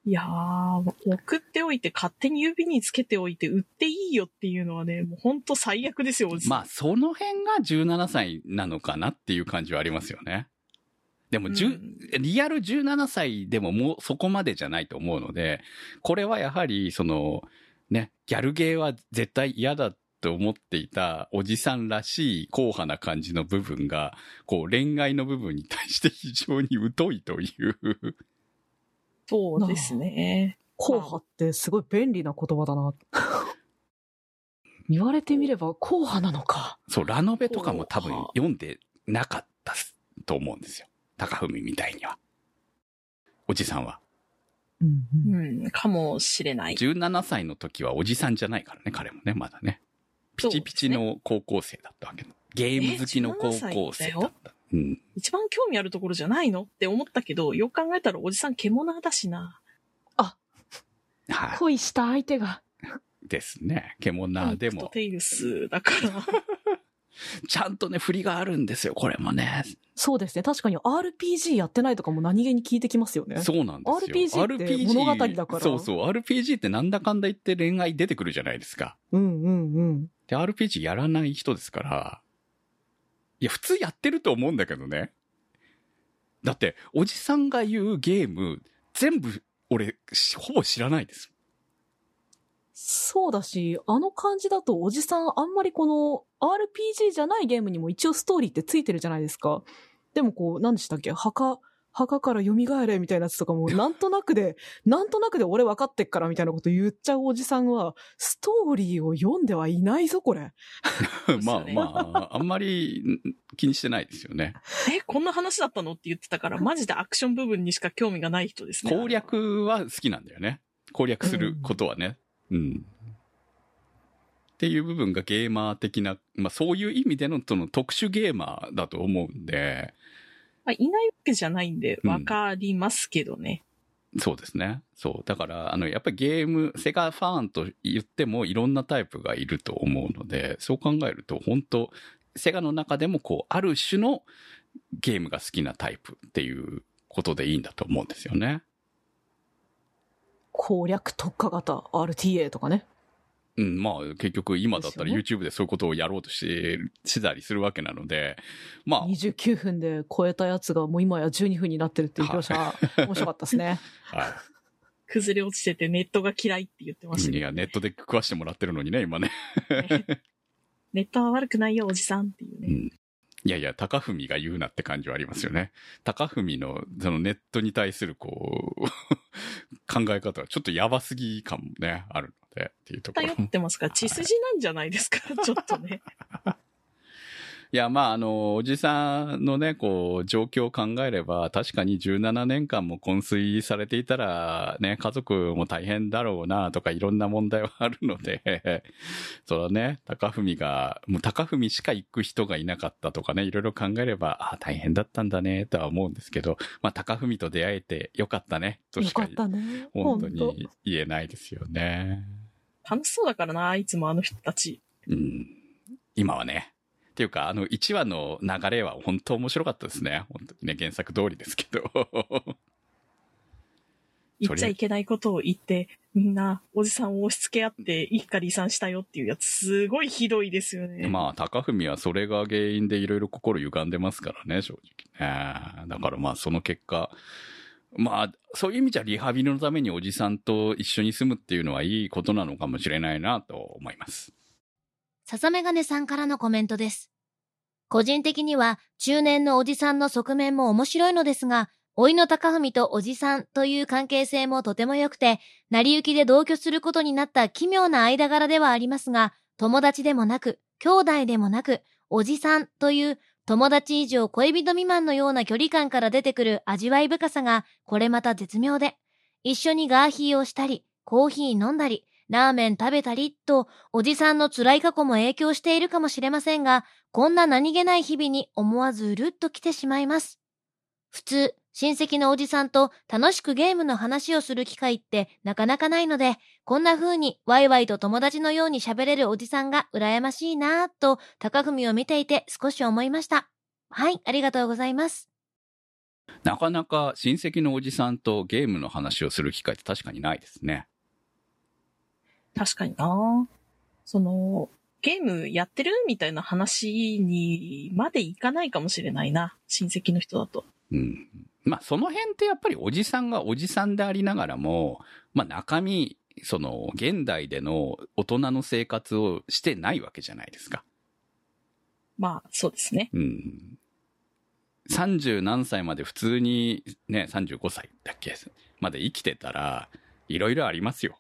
いやー、送っておいて勝手に指につけておいて売っていいよっていうのはね、もうほんと最悪ですよ。まあその辺が17歳なのかなっていう感じはありますよね。でも、うんリアル17歳でももうそこまでじゃないと思うので、これはやはりその、ね、ギャルゲーは絶対嫌だと思っていたおじさんらしい硬派な感じの部分が、こう恋愛の部分に対して非常に疎いという。そうですね。硬派ってすごい便利な言葉だな。言われてみれば硬派なのか。そう、ラノベとかも多分はあ読んでなかったと思うんですよ。高文みたいには。おじさんは。うんうんうん、かもしれない。17歳の時はおじさんじゃないからね、彼もね、まだね。ピチピチの高校生だったわけ。ゲーム好きの高校生だった。うん。一番興味あるところじゃないのって思ったけど、よく考えたらおじさん獣だしな。は恋した相手が。い。ですね。獣でも、テイルスだから。ちゃんとね、振りがあるんですよ、これもね。そうですね。確かに RPG やってないとかも何気に聞いてきますよね。そうなんですよ。RPG って物語だからそうそう。RPG ってなんだかんだ言って恋愛出てくるじゃないですか。うんうんうん。で、RPG やらない人ですから、いや、普通やってると思うんだけどね。だって、おじさんが言うゲーム、全部、俺、ほぼ知らないです。そうだし、あの感じだとおじさんあんまりこの RPG じゃないゲームにも一応ストーリーってついてるじゃないですか。でもこう、何でしたっけ？墓、墓から蘇れみたいなやつとかも、なんとなくで、なんとなくで俺分かってっからみたいなこと言っちゃうおじさんは、ストーリーを読んではいないぞ、これ。まあねまあ、あんまりん気にしてないですよね。え、こんな話だったのって言ってたから、マジでアクション部分にしか興味がない人ですね。攻略は好きなんだよね。攻略することはね。うん。っていう部分がゲーマー的な、まあそういう意味でのその特殊ゲーマーだと思うんで、まあ、いないわけじゃないんで、うんわかりますけどね。そうですね。そう。だから、あの、やっぱりゲーム、セガファンと言ってもいろんなタイプがいると思うので、そう考えると、本当セガの中でもこう、ある種のゲームが好きなタイプっていうことでいいんだと思うんですよね。攻略特化型 RTA とかね。うん、まあ結局今だったら YouTube でそういうことをやろうとして、してたりするわけなので、まあ、29分で超えたやつがもう今や12分になってるっていう描写、面白かったですね。はい。崩れ落ちててネットが嫌いって言ってましたけどいや、ネットで食わしてもらってるのにね、今ね。ネットは悪くないよ、おじさんっていうね。うん。いやいや、高文が言うなって感じはありますよね。高文の、そのネットに対するこう、考え方はちょっとやばすぎ感もね、あるので、っていうところ頼ってますか？ら、血筋なんじゃないですか、ちょっとね。いや、まあ、あの、おじさんのね、こう、状況を考えれば、確かに17年間も昏睡されていたら、ね、家族も大変だろうな、とか、いろんな問題はあるので、それはね、高文が、もう高文しか行く人がいなかったとかね、いろいろ考えれば、あ大変だったんだね、とは思うんですけど、まあ、高文と出会えてよかったね、としかね。本当本に言えないですよね。楽しそうだからな、いつもあの人たち。うん。今はね。っていうか、あの、1話の流れは本当面白かったですね。本当にね、原作通りですけど。言っちゃいけないことを言って、みんなおじさんを押し付け合って一家離散したよっていうやつ、すごいひどいですよね。まあ、高文はそれが原因でいろいろ心歪んでますからね、正直ね。だからまあ、その結果、まあ、そういう意味じゃリハビリのためにおじさんと一緒に住むっていうのはいいことなのかもしれないなと思います。笹メガネさんからのコメントです。個人的には中年のおじさんの側面も面白いのですが、老いの高文とおじさんという関係性もとても良くて、成り行きで同居することになった奇妙な間柄ではありますが、友達でもなく、兄弟でもなく、おじさんという友達以上恋人未満のような距離感から出てくる味わい深さが、これまた絶妙で、一緒にガーヒーをしたり、コーヒー飲んだり、ラーメン食べたりと、おじさんの辛い過去も影響しているかもしれませんが、こんな何気ない日々に思わずうるっと来てしまいます。普通、親戚のおじさんと楽しくゲームの話をする機会ってなかなかないので、こんな風にワイワイと友達のように喋れるおじさんが羨ましいなぁと、高文を見ていて少し思いました。はい、ありがとうございます。なかなか親戚のおじさんとゲームの話をする機会って確かにないですね。確かになその、ゲームやってるみたいな話にまでいかないかもしれないな。親戚の人だと。うん。まあ、その辺ってやっぱりおじさんがおじさんでありながらも、まあ、中身、その、現代での大人の生活をしてないわけじゃないですか。まあ、そうですね。うん。30何歳まで普通に、ね、35歳だっけ？まで生きてたら、いろいろありますよ。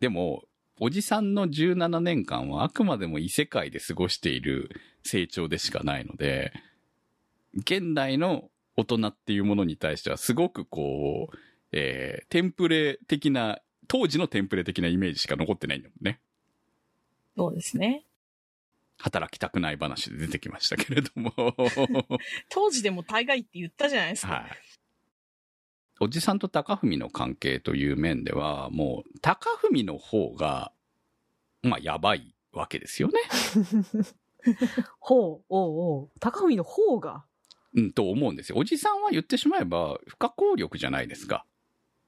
でも、おじさんの17年間はあくまでも異世界で過ごしている成長でしかないので、現代の大人っていうものに対してはすごくこう、えー、テンプレ的な、当時のテンプレ的なイメージしか残ってないんだもんね。そうですね。働きたくない話で出てきましたけれども。当時でも大概って言ったじゃないですか。はい。おじさんと高文の関係という面では、もう、高文の方が、まあ、やばいわけですよね。ほう、おうおう。高文の方が？うん、と思うんですよ。おじさんは言ってしまえば、不可抗力じゃないですか。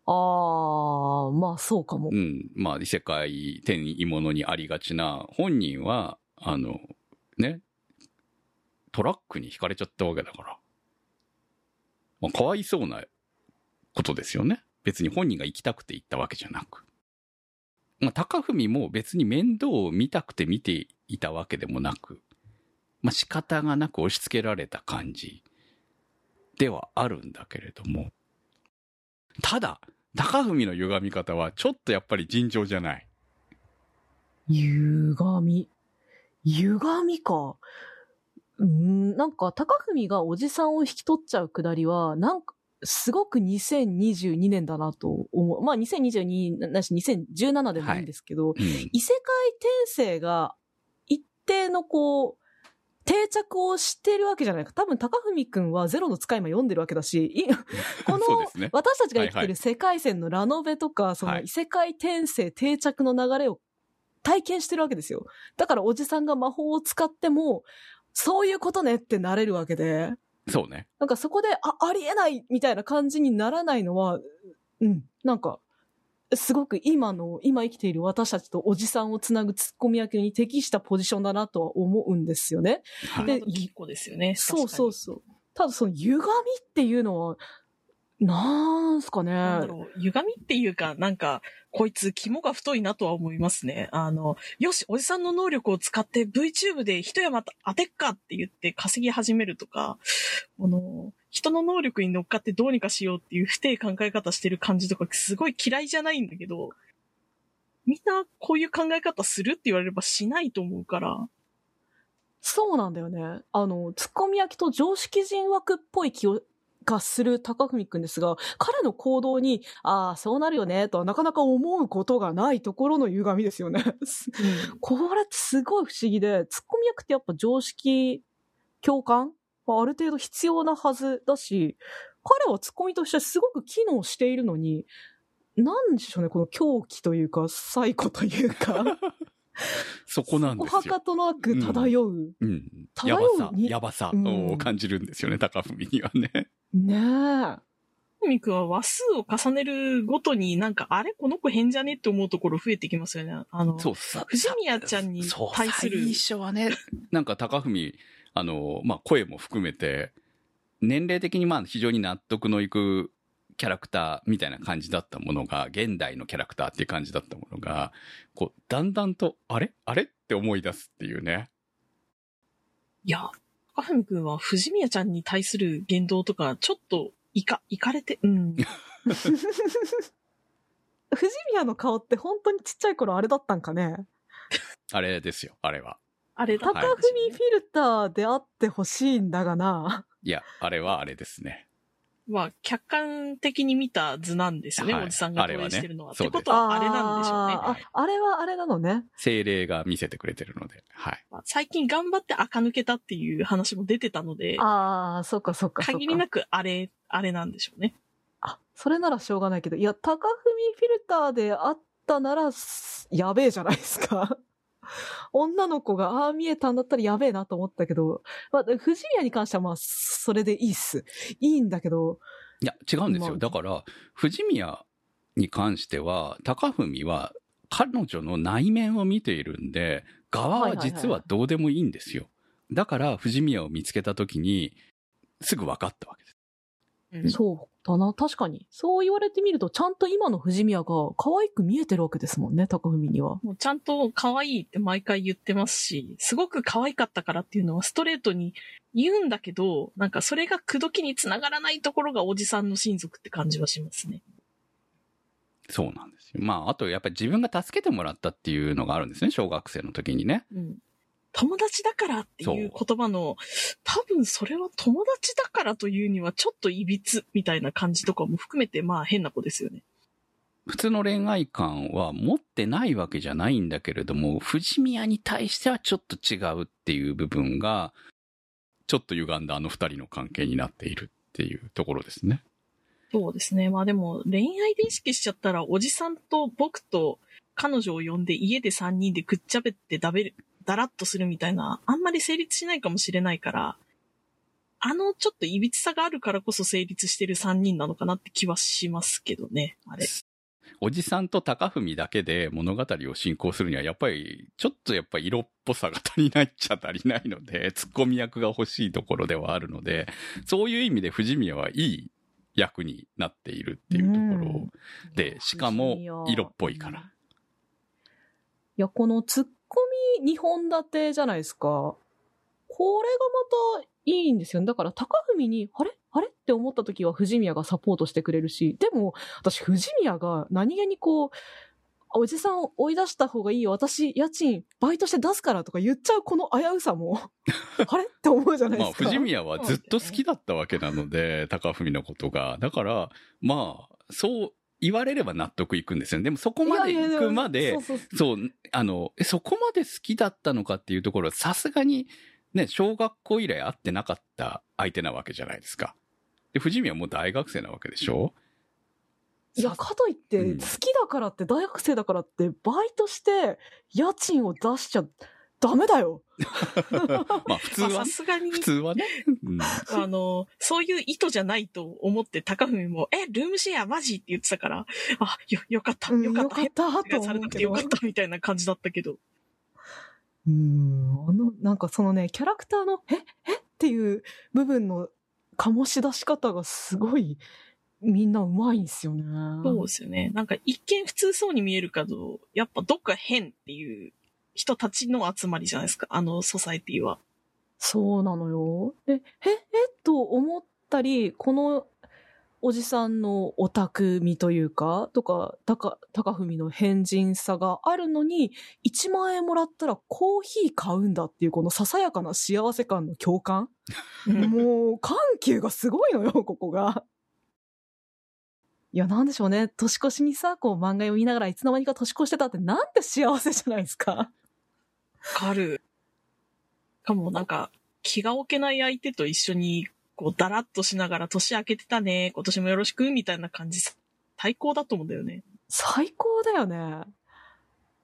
あー、まあそうかもう。ん。まあ、異世界、手に物にありがちな、本人は、あの、ね、トラックに引かれちゃったわけだから。まあ、かわいそうなことですよね。別に本人が行きたくて行ったわけじゃなく。まあ、高文も別に面倒を見たくて見ていたわけでもなく、まあ、仕方がなく押し付けられた感じではあるんだけれども、ただ、高文の歪み方はちょっとやっぱり尋常じゃない。歪み。歪みか。うーん、なんか、高文がおじさんを引き取っちゃうくだりは、なんか、すごく2022年だなと思う。まあ2022なし2017でもいいんですけど、うん。異世界転生が一定のこう、定着をしてるわけじゃないか。多分高文くんはゼロの使い魔読んでるわけだし、い この。私たちが生きてる世界線のラノベとか、そのはい異世界転生定着の流れを体験してるわけですよ。だからおじさんが魔法を使っても、そういうことねってなれるわけで、そうね。なんかそこで、あ、ありえないみたいな感じにならないのは、うん、なんか、すごく今の、今生きている私たちとおじさんをつなぐツッコミ役に適したポジションだなとは思うんですよね。はいで今のきっこですよね。そうそうう。そう。ただその歪みっていうのは、なんすかね。なんだろう、歪みっていうか、なんか、こいつ肝が太いなとは思いますね。あの、よし、おじさんの能力を使って VTube で一山当てっかって言って稼ぎ始めるとか、この、人の能力に乗っかってどうにかしようっていう不定考え方してる感じとかすごい嫌いじゃないんだけど、みんなこういう考え方するって言われればしないと思うから、そうなんだよね。あの、ツッコミ焼きと常識人枠っぽい気を、がする高文くんですが、彼の行動に、ああ、そうなるよね、とはなかなか思うことがないところの歪みですよね。これすごい不思議で、ツッコミ役ってやっぱ常識、共感はある程度必要なはずだし、彼はツッコミとしてすごく機能しているのに、なんでしょうね、この狂気というか、サイコというか、そこなんですお墓よ。となく漂う。うん。漂やばさ、うにやばさうんを感じるんですよね、高文にはね。ねふみくんは話数を重ねるごとになんか、あれこの子変じゃねって思うところ増えてきますよね。あの、そうさ。藤宮ちゃんにそう対する最初はね、なんか高文、あの、まあ、声も含めて、年齢的にまあ非常に納得のいくキャラクターみたいな感じだったものが、現代のキャラクターっていう感じだったものが、こう、だんだんと、あれ？あれ？って思い出すっていうね。いや、高文くんは藤宮ちゃんに対する言動とか、ちょっと、いか、いかれて、うん。藤宮の顔って本当にちっちゃい頃あれだったんかね？あれですよ、あれは。あれ高文フィルターであってほしいんだがな。いや、あれはあれですね。まあ、客観的に見た図なんですよね、はいおじさんが投影してるのは。そうですってことは、あれなんでしょうね。あーああれはあれなのね。精霊が見せてくれてるので、はい。まあ最近頑張って垢抜けたっていう話も出てたので、ああ、そっかそっかそっか。限りなくあれ、あれなんでしょうね。あ、それならしょうがないけど、いや、高文フィルターであったなら、すやべえじゃないですか。女の子がああ見えたんだったらやべえなと思ったけど、まあ、藤宮に関してはまあ、それでいいっす。いいんだけど、いや、違うんですよ。まあだから、藤宮に関しては、高文は彼女の内面を見ているんで、側は実はどうでもいいんですよ。だから、藤宮を見つけた時に、すぐ分かったわけです。うんそうだな、確かに。そう言われてみると、ちゃんと今の藤宮が可愛く見えてるわけですもんね、高文には。もうちゃんと可愛いって毎回言ってますし、すごく可愛かったからっていうのはストレートに言うんだけど、なんかそれが口説きにつながらないところがおじさんの親族って感じはしますね。そうなんですよ。まあ、あと、やっぱり自分が助けてもらったっていうのがあるんですね、小学生の時にね。うん。友達だからっていう言葉の、多分それは友達だからというにはちょっといびつみたいな感じとかも含めて、まあ変な子ですよね。普通の恋愛観は持ってないわけじゃないんだけれども、藤宮に対してはちょっと違うっていう部分が、ちょっと歪んだあの二人の関係になっているっていうところですね。そうですね。まあでも恋愛で意識しちゃったら、おじさんと僕と彼女を呼んで家で3人でくっちゃべってだべる、だらっとするみたいな、あんまり成立しないかもしれないから、あのちょっと歪さがあるからこそ成立してる3人なのかなって気はしますけどね、あれ。おじさんと高文だけで物語を進行するには、やっぱり、ちょっとやっぱり色っぽさが足りないっちゃ足りないので、ツッコミ役が欲しいところではあるので、そういう意味で藤宮はいい役になっているっていうところで、しかも色っぽいから。いや、このツッコミ2本立てじゃないですか。これがまたいいんですよね。だから高文に、あれ？あれ？って思った時は藤宮がサポートしてくれるし、でも私藤宮が何気にこう、おじさんを追い出した方がいいよ。私、家賃、バイトして出すからとか言っちゃうこの危うさも、あれ？って思うじゃないまあ、ですか。藤宮はずっと好きだったわけなので、高文のことが。だから、まあ、そう言われれば納得いくんですよね。でもそこまで行くまでそうあの、えそこまで好きだったのかっていうところは、さすがに、ね、小学校以来会ってなかった相手なわけじゃないですか。で、藤宮はもう大学生なわけでしょ？いや、さかといって、うん好きだからって、大学生だからって、バイトして、家賃を出しちゃダメだよ。まあ、普通まあさはね、すがに普、通はね。うんあの、そういう意図じゃないと思って高文も、え、ルームシェアマジ？って言ってたから、あ、よ、よかった、うんよかった、よかったされなくてよかっ。たみたいな感じだったけど。うん、あの、なんかそのね、キャラクターの、ええ？っていう部分の醸し出し方がすごいみんなうまいんですよね。そうですよね。なんか一見普通そうに見えるけど、やっぱどっか変っていう人たちの集まりじゃないですか。あのソサエティは。そうなのよ。で、え、えと思ったり、このおじさんのオタク味というか、とか、高、高文の変人さがあるのに、1万円もらったらコーヒー買うんだっていうこのささやかな幸せ感の共感もう、緩急がすごいのよ、ここが。いや、なんでしょうね。年越しにさ、こう漫画読みながらいつの間にか年越してたってなんて幸せじゃないですか。わかる。しかもなんか、気が置けない相手と一緒に、こう、だらっとしながら年明けてたね、今年もよろしく、みたいな感じ、最高だと思うんだよね。最高だよね。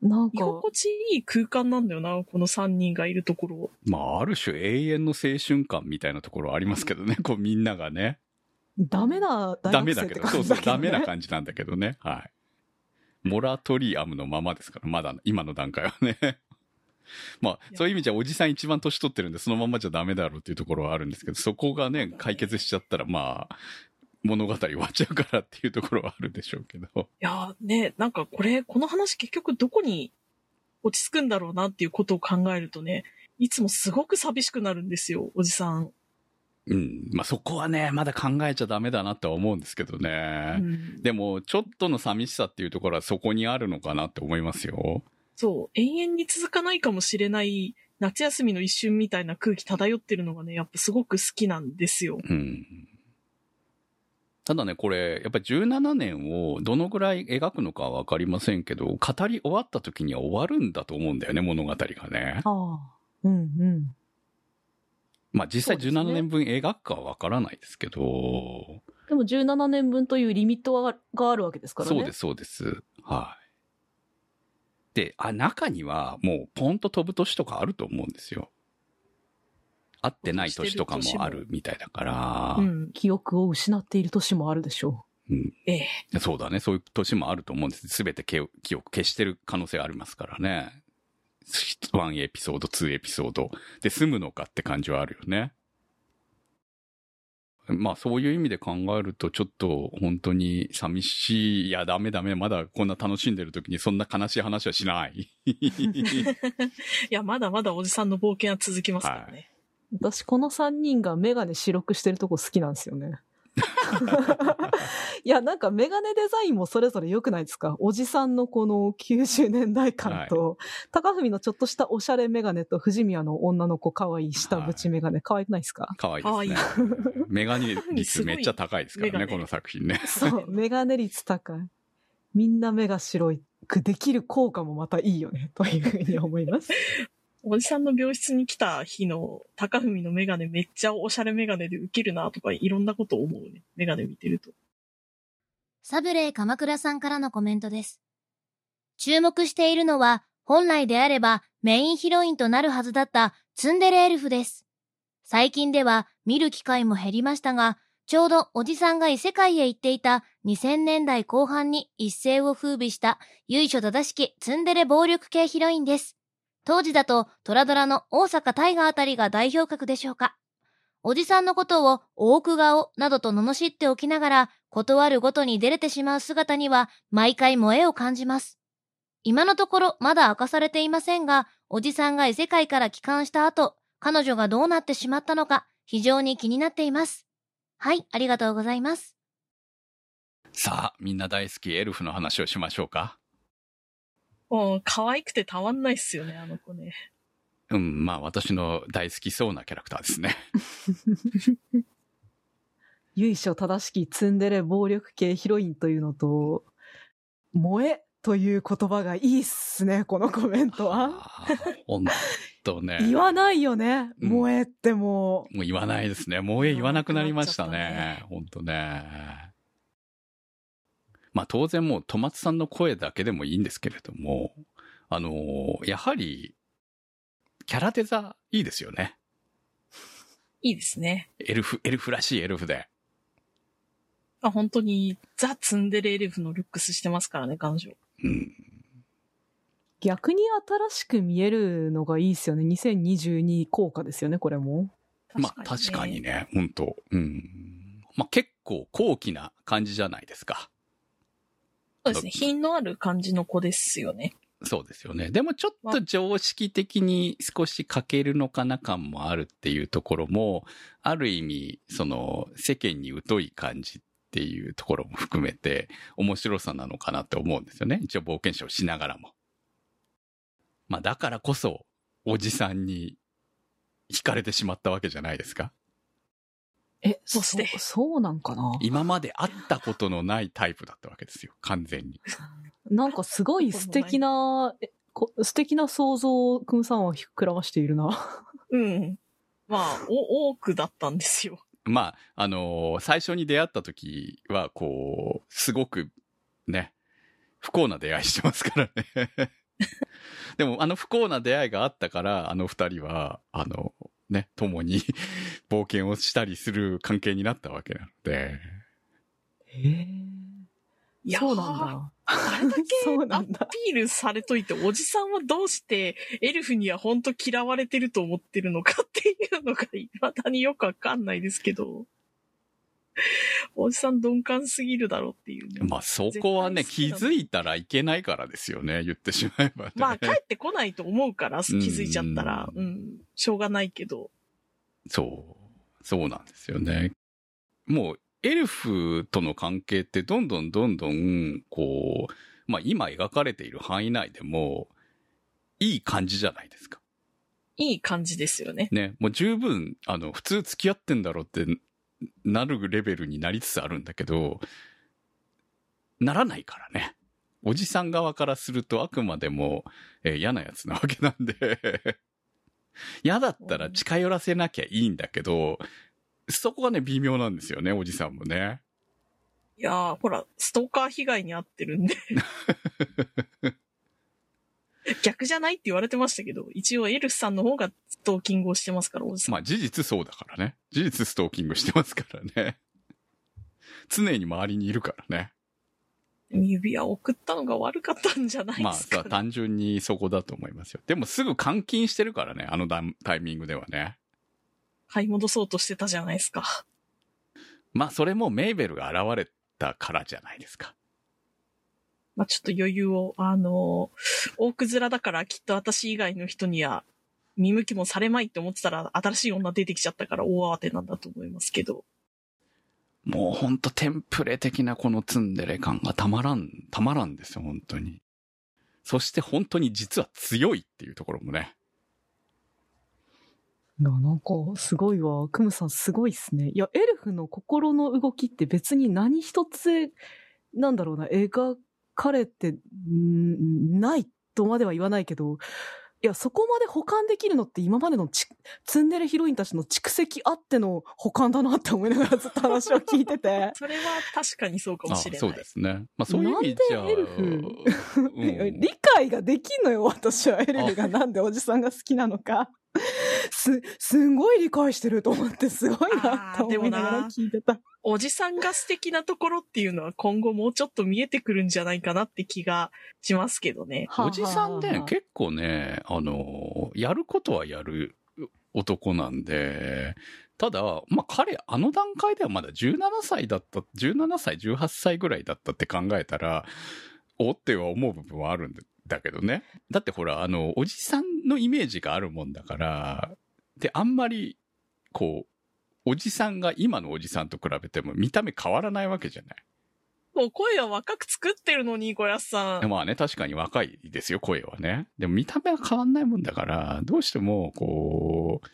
なんか、居心地いい空間なんだよな、この3人がいるところ。まあ、ある種永遠の青春感みたいなところありますけどね、こうみんながね。ダメな大ダメだけど、学生って感そうそう、じだけど、ね。ダメな感じなんだけどね。はい。モラトリアムのままですから、まだ、今の段階はね。まあ、そういう意味じゃ、おじさん一番年取ってるんで、そのままじゃダメだろうっていうところはあるんですけど、そこがね、解決しちゃったら、まあ、物語終わっちゃうからっていうところはあるでしょうけど。いやーね、なんかこれ、この話結局どこに落ち着くんだろうなっていうことを考えるとね、いつもすごく寂しくなるんですよ、おじさん。うん。まあ、そこはね、まだ考えちゃダメだなとは思うんですけどうね。ん、でも、ちょっとの寂しさっていうところはそこにあるのかなって思いますよ。そう、永遠に続かないかもしれない夏休みの一瞬みたいな空気漂ってるのがね、やっぱすごく好きなんですよ。うん。ただね、これ、やっぱり17年をどのぐらい描くのかはわかりませんけど、語り終わった時には終わるんだと思うんだよね、物語がね。ああ。うんうん。まあ実際そうですね17年分描くかはわからないですけど、でも17年分というリミットががあるわけですからね。そうです、そうです。はい。で、あ、中にはもうポンと飛ぶ年とかあると思うんですよ。合ってない年とかもあるみたいだから、うん。記憶を失っている年もあるでしょええ。そうだね。そういう年もあると思うんです。すべて記憶記憶消してる可能性ありますからね。1エピソード、2エピソードで済むのかって感じはあるよね。まあそういう意味で考えるとちょっと本当に寂しい。いやダメダメ。まだこんな楽しんでる時にそんな悲しい話はしない。いや、まだまだおじさんの冒険は続きますからね。う。私この3人がメガネ白くしてるとこ好きなんですよね。いや、なんかメガネデザインもそれぞれ良くないですか？おじさんのこの90年代感と、高文のちょっとしたおしゃれメガネと藤宮の女の子可愛い下縁メガネ可愛くないですか？可愛いですね。メガネ率 めっちゃ高いですからね、この作品ね。そう、メガネ率高い。みんな目が白くできる効果もまたいいよね、というふうに思います。おじさんの病室に来た日の高文のメガネめっちゃおしゃれメガネでウケるなとかいろんなこと思うね。メガネ見てると。サブレー鎌倉さんからのコメントです。注目しているのは、本来であればメインヒロインとなるはずだったツンデレエルフです。最近では見る機会も減りましたが、ちょうどおじさんが異世界へ行っていた2000年代後半に一世を風靡した由緒正しきツンデレ暴力系ヒロインです。当時だとトラドラの大阪大河あたりが代表格でしょうか。おじさんのことを大奥顔などと罵っておきながら、断るごとに出れてしまう姿には毎回萌えを感じます。今のところまだ明かされていませんが、おじさんが異世界から帰還した後、彼女がどうなってしまったのか非常に気になっています。はい、ありがとうございます。さあ、みんな大好きエルフの話をしましょうか。もう可愛くてたまんないっすよね、あの子ね。うん、まあ私の大好きそうなキャラクターですね。由緒正しきツンデレ暴力系ヒロインというのと、萌えという言葉がいいっすね、このコメントは。ほんとね。言わないよね、うん萌えってももう言わないですね。もう言わなくなりましたね。ほんとね。まあ当然もう、戸松さんの声だけでもいいんですけれども、あのーやはり、キャラデザいいですよね。いいですね。エルフ、エルフらしいエルフで。あ、本当にザ・ツンデレエレフのルックスしてますからね、彼女。うん。逆に新しく見えるのがいいっすよね。2022効果ですよね、これも。まあ確かに。ね、ほんと。うん。まあ、結構高貴な感じじゃないですか。そうですね。品のある感じの子ですよね。そうですよね。でもちょっと常識的に少し欠けるのかな感もあるっていうところも、ある意味、その世間に疎い感じっていうところも含めて面白さなのかなって思うんですよね。一応冒険者をしながらも。まあだからこそ、おじさんに惹かれてしまったわけじゃないですか。え、そしてそそうなんかな？今まで会ったことのないタイプだったわけですよ。完全に。なんかすごい素敵な、素敵な想像をくんさんは膨らましているな。うん。まあ、お、多くだったんですよ。まあ、あのー最初に出会った時は、こう、すごく、ね、不幸な出会いしてますからね。でも、あの不幸な出会いがあったから、あの二人は、あの、ね、共に 冒険をしたりする関係になったわけなので、へえ。いやーそうなんだ。あれだけ ア。ピールされといて、おじさんはどうしてエルフには本当嫌われてると思ってるのかっていうのが未だによくわかんないですけど、おじさん鈍感すぎるだろうっていうね。まあそこはね、気づいたらいけないからですよね、言ってしまえばね。まあ帰ってこないと思うから 気づいちゃったら、ううんん、しょうがないけど。そう。そうなんですよね。もう、エルフとの関係ってどんどんどんどん、こう、まあ今描かれている範囲内でも、いい感じじゃないですか。いい感じですよね。ね。もう十分、あの、普通付き合ってんだろうってなるレベルになりつつあるんだけど、ならないからね。おじさん側からするとあくまでも、えー嫌なやつなわけなんで。嫌だったら近寄らせなきゃいいんだけど、そこがね、微妙なんですよね、おじさんもね。いやー、ほら、ストーカー被害に遭ってるんで。逆じゃないって言われてましたけど、一応エルフさんの方がストーキングをしてますから、おじさん。まあ事実そうだからね。事実ストーキングしてますからね。常に周りにいるからね。指輪を送ったのが悪かったんじゃないまあですか、さ、ね。単純にそこだと思いますよ。でもすぐ監禁してるからね、あのタタイミングではね。買い戻そうとしてたじゃないですか。まあそれもメイベルが現れたからじゃないですか。まあちょっと余裕を、あのー、大く面だからきっと私以外の人には見向きもされまいって思ってたら新しい女出てきちゃったから大慌てなんだと思いますけど。もうほんとテンプレ的なこのツンデレ感がたまらん、たまらんですよ、本当に。そして本当に実は強いっていうところもね。いや、なんか、すごいわ。クムさんすごいっすね。いや、エルフの心の動きって別に何一つ、なんだろうな、描かれて、んないとまでは言わないけど、いや、そこまで保管できるのって今までのちツンデレヒロインたちの蓄積あっての保管だなって思いながらずっと話を聞いてて。それは確かにそうかもあしれない。そうですね。まあそういう意味じゃ、なんでエルフ？うん 理解ができんのよ、私は。エルフがなんでおじさんが好きなのか。す、すんごい理解してると思って、すごいなって思いながら聞いてた。おじさんが素敵なところっていうのは今後もうちょっと見えてくるんじゃないかなって気がしますけどね。おじさんね、結結構ね、あの、やることはやる男なんで、ただ、まあ彼、あの段階ではまだ17歳だった、17歳、18歳ぐらいだったって考えたら、おっては思う部分はあるんだけどね。だってほら、あの、おじさんのイメージがあるもんだから、で、あんまり、こう、おじさんが今のおじさんと比べても見た目変わらないわけじゃない？もう声は若く作ってるのに、小安さん。まあね、確かに若いですよ、声はね。でも見た目は変わんないもんだから、どうしても、こう、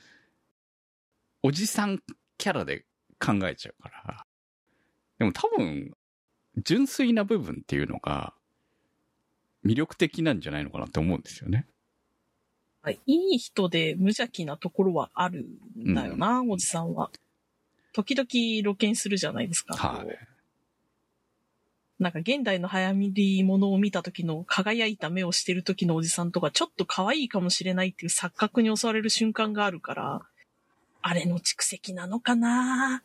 おじさんキャラで考えちゃうから。でも多分、純粋な部分っていうのが、魅力的なんじゃないのかなって思うんですよね。いい人で無邪気なところはあるんだよな、おじさんは。時々露見するじゃないですか。はい、なんか現代の早見りものを見た時の輝いた目をしてる時のおじさんとかちょっと可愛いかもしれないっていう錯覚に襲われる瞬間があるから、あれの蓄積なのかな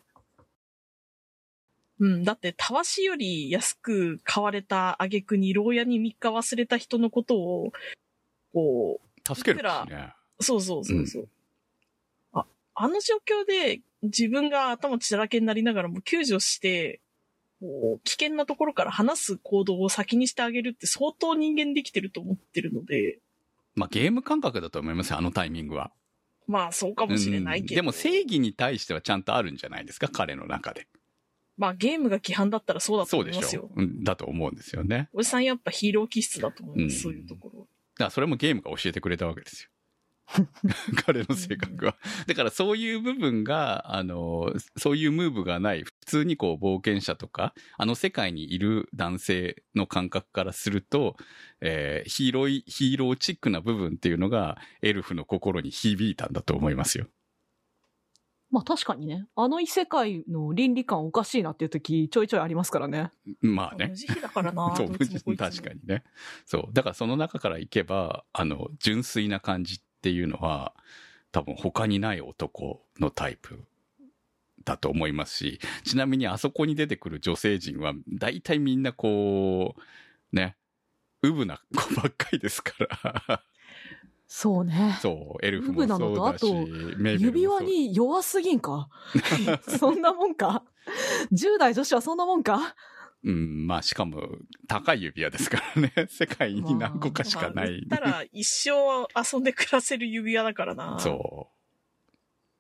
うん、だって、たわしより安く買われた挙句に牢屋に3日忘れた人のことを、こう、助けるね。そうそうそうそう。あ、あの状況で自分が頭血だらけになりながらも救助して、こう危険なところから離す行動を先にしてあげるって相当人間できてると思ってるので、まあゲーム感覚だと思いますよ、あのタイミングは。まあそうかもしれないけど。うんでも正義に対してはちゃんとあるんじゃないですか、彼の中で。まあゲームが規範だったらそうだと思いますよしょ。う。うんだと思うんですよね。おじさんやっぱヒーロー気質だと思います、うんそういうところ。だからそれもゲームが教えてくれたわけですよ。彼の性格は。だからそういう部分が、あの、そういうムーブがない、普通にこう冒険者とか、あの世界にいる男性の感覚からすると、えーヒーロー、ヒーローチックな部分っていうのが、エルフの心に響いたんだと思いますよ。まあ確かにね、あの異世界の倫理観おかしいなっていう時ちょいちょいありますからね。まあね無。慈悲だからな 確かにね。そう。だからその中からいけば、あの、純粋な感じっていうのは、多分他にない男のタイプだと思いますし、ちなみにあそこに出てくる女性陣は、大体みんなこう、ね、ウブな子ばっかりですから。そうね。そう、エルフウブなもそうだしのとあと、メイベルも指輪に弱すぎんか？そんなもんか ?10 代女子はそんなもんか？うん、まあしかも、高い指輪ですからね。世界に何個かしかない。まあたら一生遊んで暮らせる指輪だからな。そう。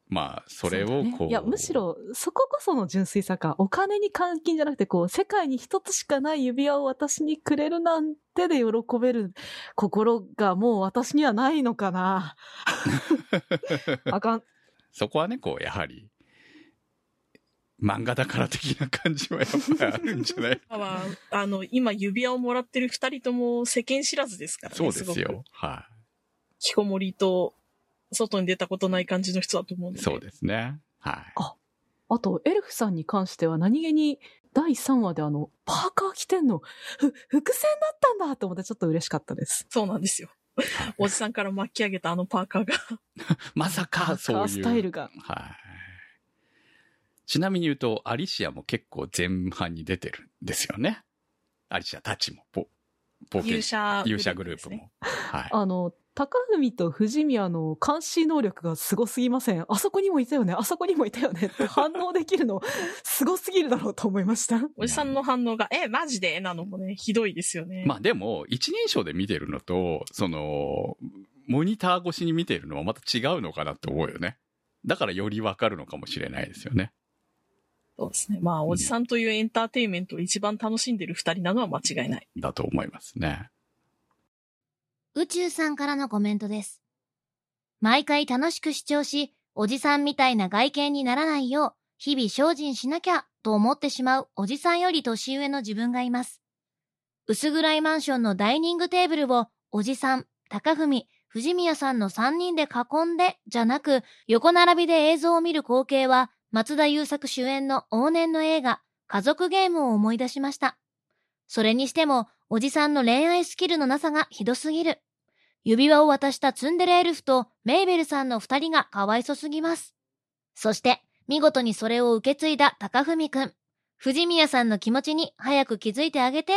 まあ、それをうだねこう。いや、むしろ、そここその純粋さか。お金に換金じゃなくて、こう、世界に一つしかない指輪を私にくれるなんてで喜べる心がもう私にはないのかな。あかん。そこはね、こう、やはり、漫画だから的な感じはやっぱりあるんじゃない？まあ、あの、今指輪をもらってる二人とも世間知らずですからね。そうですよ。は引きこもりと、外に出たことない感じの人だと思うのい。で。そうですね。はい。あと、エルフさんに関しては何気に第3話であの、パーカー着てんの、ふ、伏線だったんだと思ってちょっと嬉しかったです。そうなんですよ。おじさんから巻き上げたあのパーカーが。まさか、パーカーそういう。スタイルが。はい。ちなみに言うと、アリシアも結構前半に出てるんですよね。アリシアたちも、ぼ冒険勇者勇者グループも。はい。あの、高文と藤宮の監視能力がすごすぎません？あそこにもいたよね、あそこにもいたよね？って反応できるの、すごすぎるだろうと思いました。おじさんの反応が、え、マジで？なのもね、ひどいですよね。まあでも、一人称で見てるのと、その、モニター越しに見てるのはまた違うのかなって思うよね。だからよりわかるのかもしれないですよね。そうですね。まあ、おじさんというエンターテインメントを一番楽しんでる二人なのは間違いない。だと思いますね。宇宙さんからのコメントです。毎回楽しく視聴し、おじさんみたいな外見にならないよう、日々精進しなきゃ、と思ってしまうおじさんより年上の自分がいます。薄暗いマンションのダイニングテーブルを、おじさん、高文、藤宮さんの3人で囲んで、じゃなく、横並びで映像を見る光景は、松田優作主演の往年の映画、家族ゲームを思い出しました。それにしても、おじさんの恋愛スキルのなさがひどすぎる。指輪を渡したツンデレエルフとメイベルさんの二人がかわいそすぎます。そして、見事にそれを受け継いだ高文くん。藤宮さんの気持ちに早く気づいてあげて。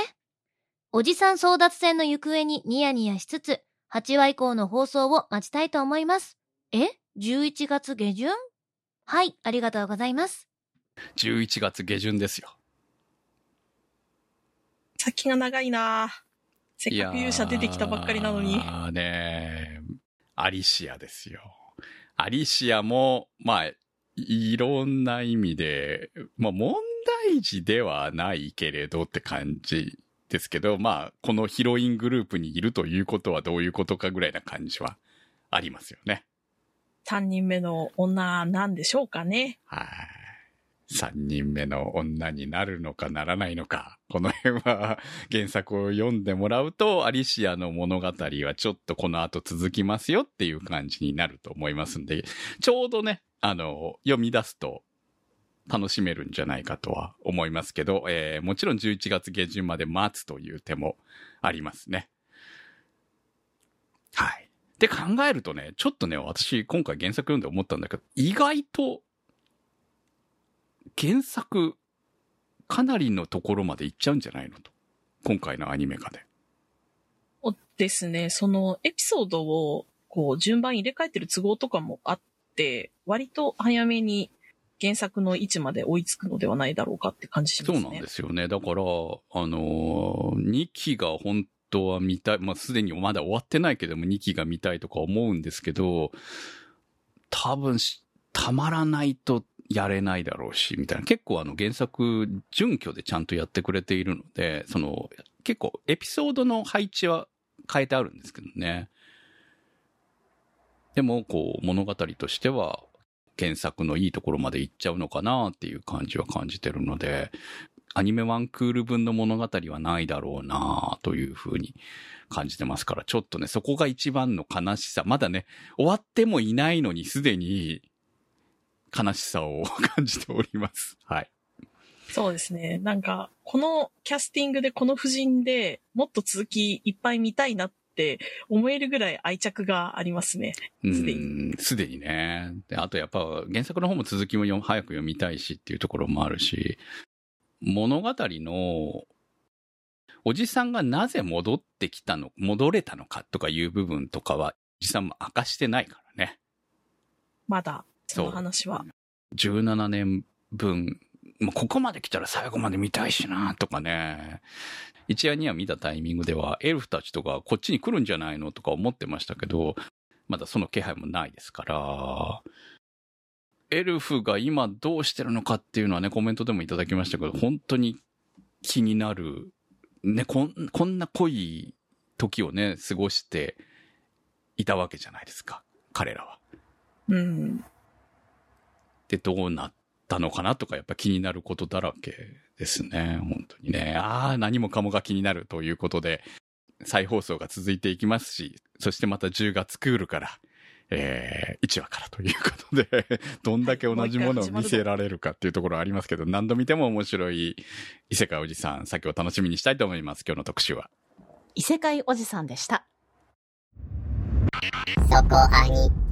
おじさん争奪戦の行方にニヤニヤしつつ、8話以降の放送を待ちたいと思います。え ?11 月下旬？はい、ありがとうございます。11月下旬ですよ。先が長いなせっかく勇者出てきたばっかりなのに。ああね、アリシアですよ。アリシアも、まあ、いろんな意味で、まあ問題児ではないけれどって感じですけど、まあ、このヒロイングループにいるということはどういうことかぐらいな感じはありますよね。3人目の女なんでしょうかね。はい。三人目の女になるのかならないのか。この辺は原作を読んでもらうと、アリシアの物語はちょっとこの後続きますよっていう感じになると思いますんで、ちょうどね、あの、読み出すと楽しめるんじゃないかとは思いますけど、えーもちろん11月下旬まで待つという手もありますね。はい。で考えるとね、ちょっとね、私今回原作読んで思ったんだけど、意外と原作、かなりのところまで行っちゃうんじゃないのと。今回のアニメ化で。おですね、そのエピソードをこう順番入れ替えてる都合とかもあって、割と早めに原作の位置まで追いつくのではないだろうかって感じしますね。そうなんですよね。だから、あのー、2期が本当は見たい、まあ、すでにまだ終わってないけども、2期が見たいとか思うんですけど、多分し、たまらないとやれないだろうし、みたいな。結構あの原作、準拠でちゃんとやってくれているので、その、結構エピソードの配置は変えてあるんですけどね。でも、こう、物語としては、原作のいいところまで行っちゃうのかなっていう感じは感じてるので、アニメワンクール分の物語はないだろうなというふうに感じてますから、ちょっとね、そこが一番の悲しさ。まだね、終わってもいないのにすでに悲しさを感じております。はい。そうですね。なんか、このキャスティングでこの夫人でもっと続きいっぱい見たいなって思えるぐらい愛着がありますね。うすでん、すでにね。で、あとやっぱ原作の方も続きも読早く読みたいしっていうところもあるし、物語のおじさんがなぜ戻ってきたの、戻れたのかとかいう部分とかは、おじさんも明かしてないからね。まだ、その話は。17年分、もうここまで来たら最後まで見たいしな、とかね。一夜には見たタイミングでは、エルフたちとかこっちに来るんじゃないのとか思ってましたけど、まだその気配もないですから、エルフが今どうしてるのかっていうのはね、コメントでもいただきましたけど、本当に気になる。ね、こん、こんな濃い時をね、過ごしていたわけじゃないですか。彼らは。うん。で、どうなったのかなとか、やっぱ気になることだらけですね。本当にね。ああ、何もかもが気になるということで、再放送が続いていきますし、そしてまた10月クールから、えー、1話からということで、どんだけ同じものを見せられるかっていうところはありますけど、何度見ても面白い異世界おじさん、先を楽しみにしたいと思います。今日の特集は。異世界おじさんでした。そこアニ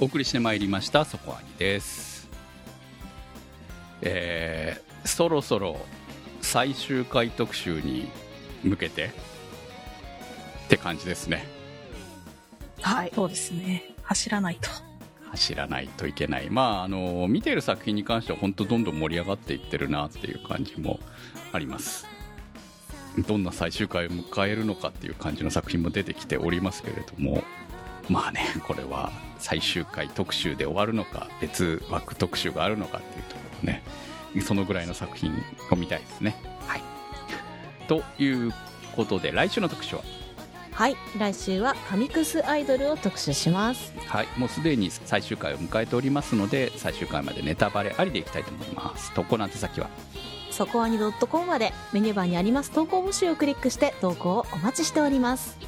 お送りしてまいりました、そこアニです。えー、そろそろ最終回特集に向けてって感じですね。はい。そうですね。走らないと。走らないといけない。まあ、あの、見ている作品に関しては本当どんどん盛り上がっていってるなっていう感じもあります。どんな最終回を迎えるのかっていう感じの作品も出てきておりますけれども、まあね、これは最終回特集で終わるのか、別枠特集があるのかっていうところね、そのぐらいの作品を見たいですね。はい。ということで、来週の特集は？はい。来週はカミクスアイドルを特集します。はい、もうすでに最終回を迎えておりますので、最終回までネタバレありでいきたいと思います。投稿なんて先は、そこアニ .com までメニューバーにあります投稿募集をクリックして投稿をお待ちしております。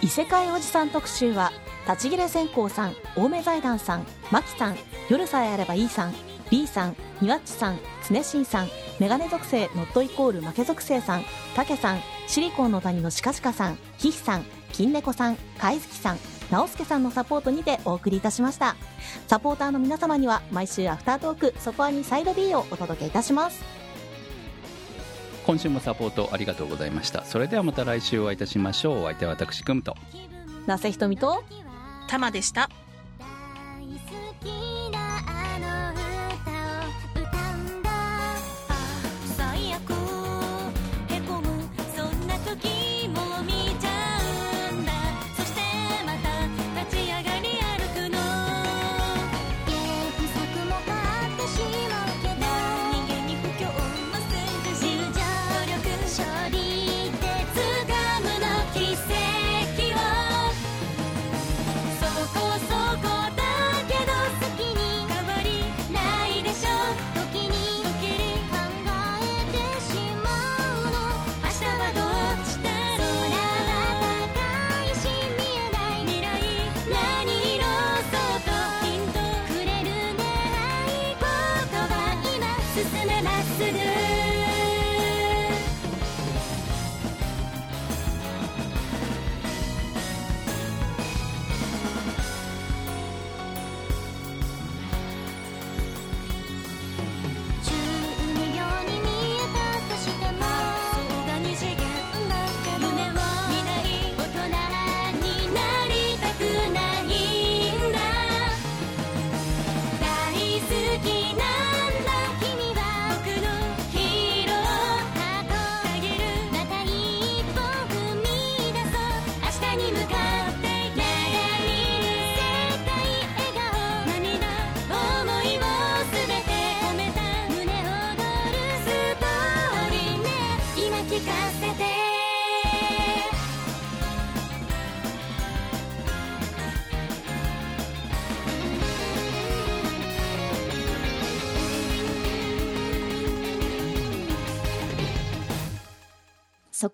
異世界おじさん特集は、立ち切れ線香さん、青梅財団さん、マキさん、夜さえあればいいさん、B さん、ニワッチさん、つねしんさん、メガネ属性ノットイコール負け属性さん、たけさん、シリコンの谷のシカシカさん、ヒヒさん、金猫さん、かいずきさん、直輔さんのサポートにてお送りいたしました。サポーターの皆様には毎週アフタートーク、そこアニサイド B をお届けいたします。今週もサポートありがとうございました。それではまた来週お会いいたしましょう。お相手は私、くむと。なせひとみと、たまでした。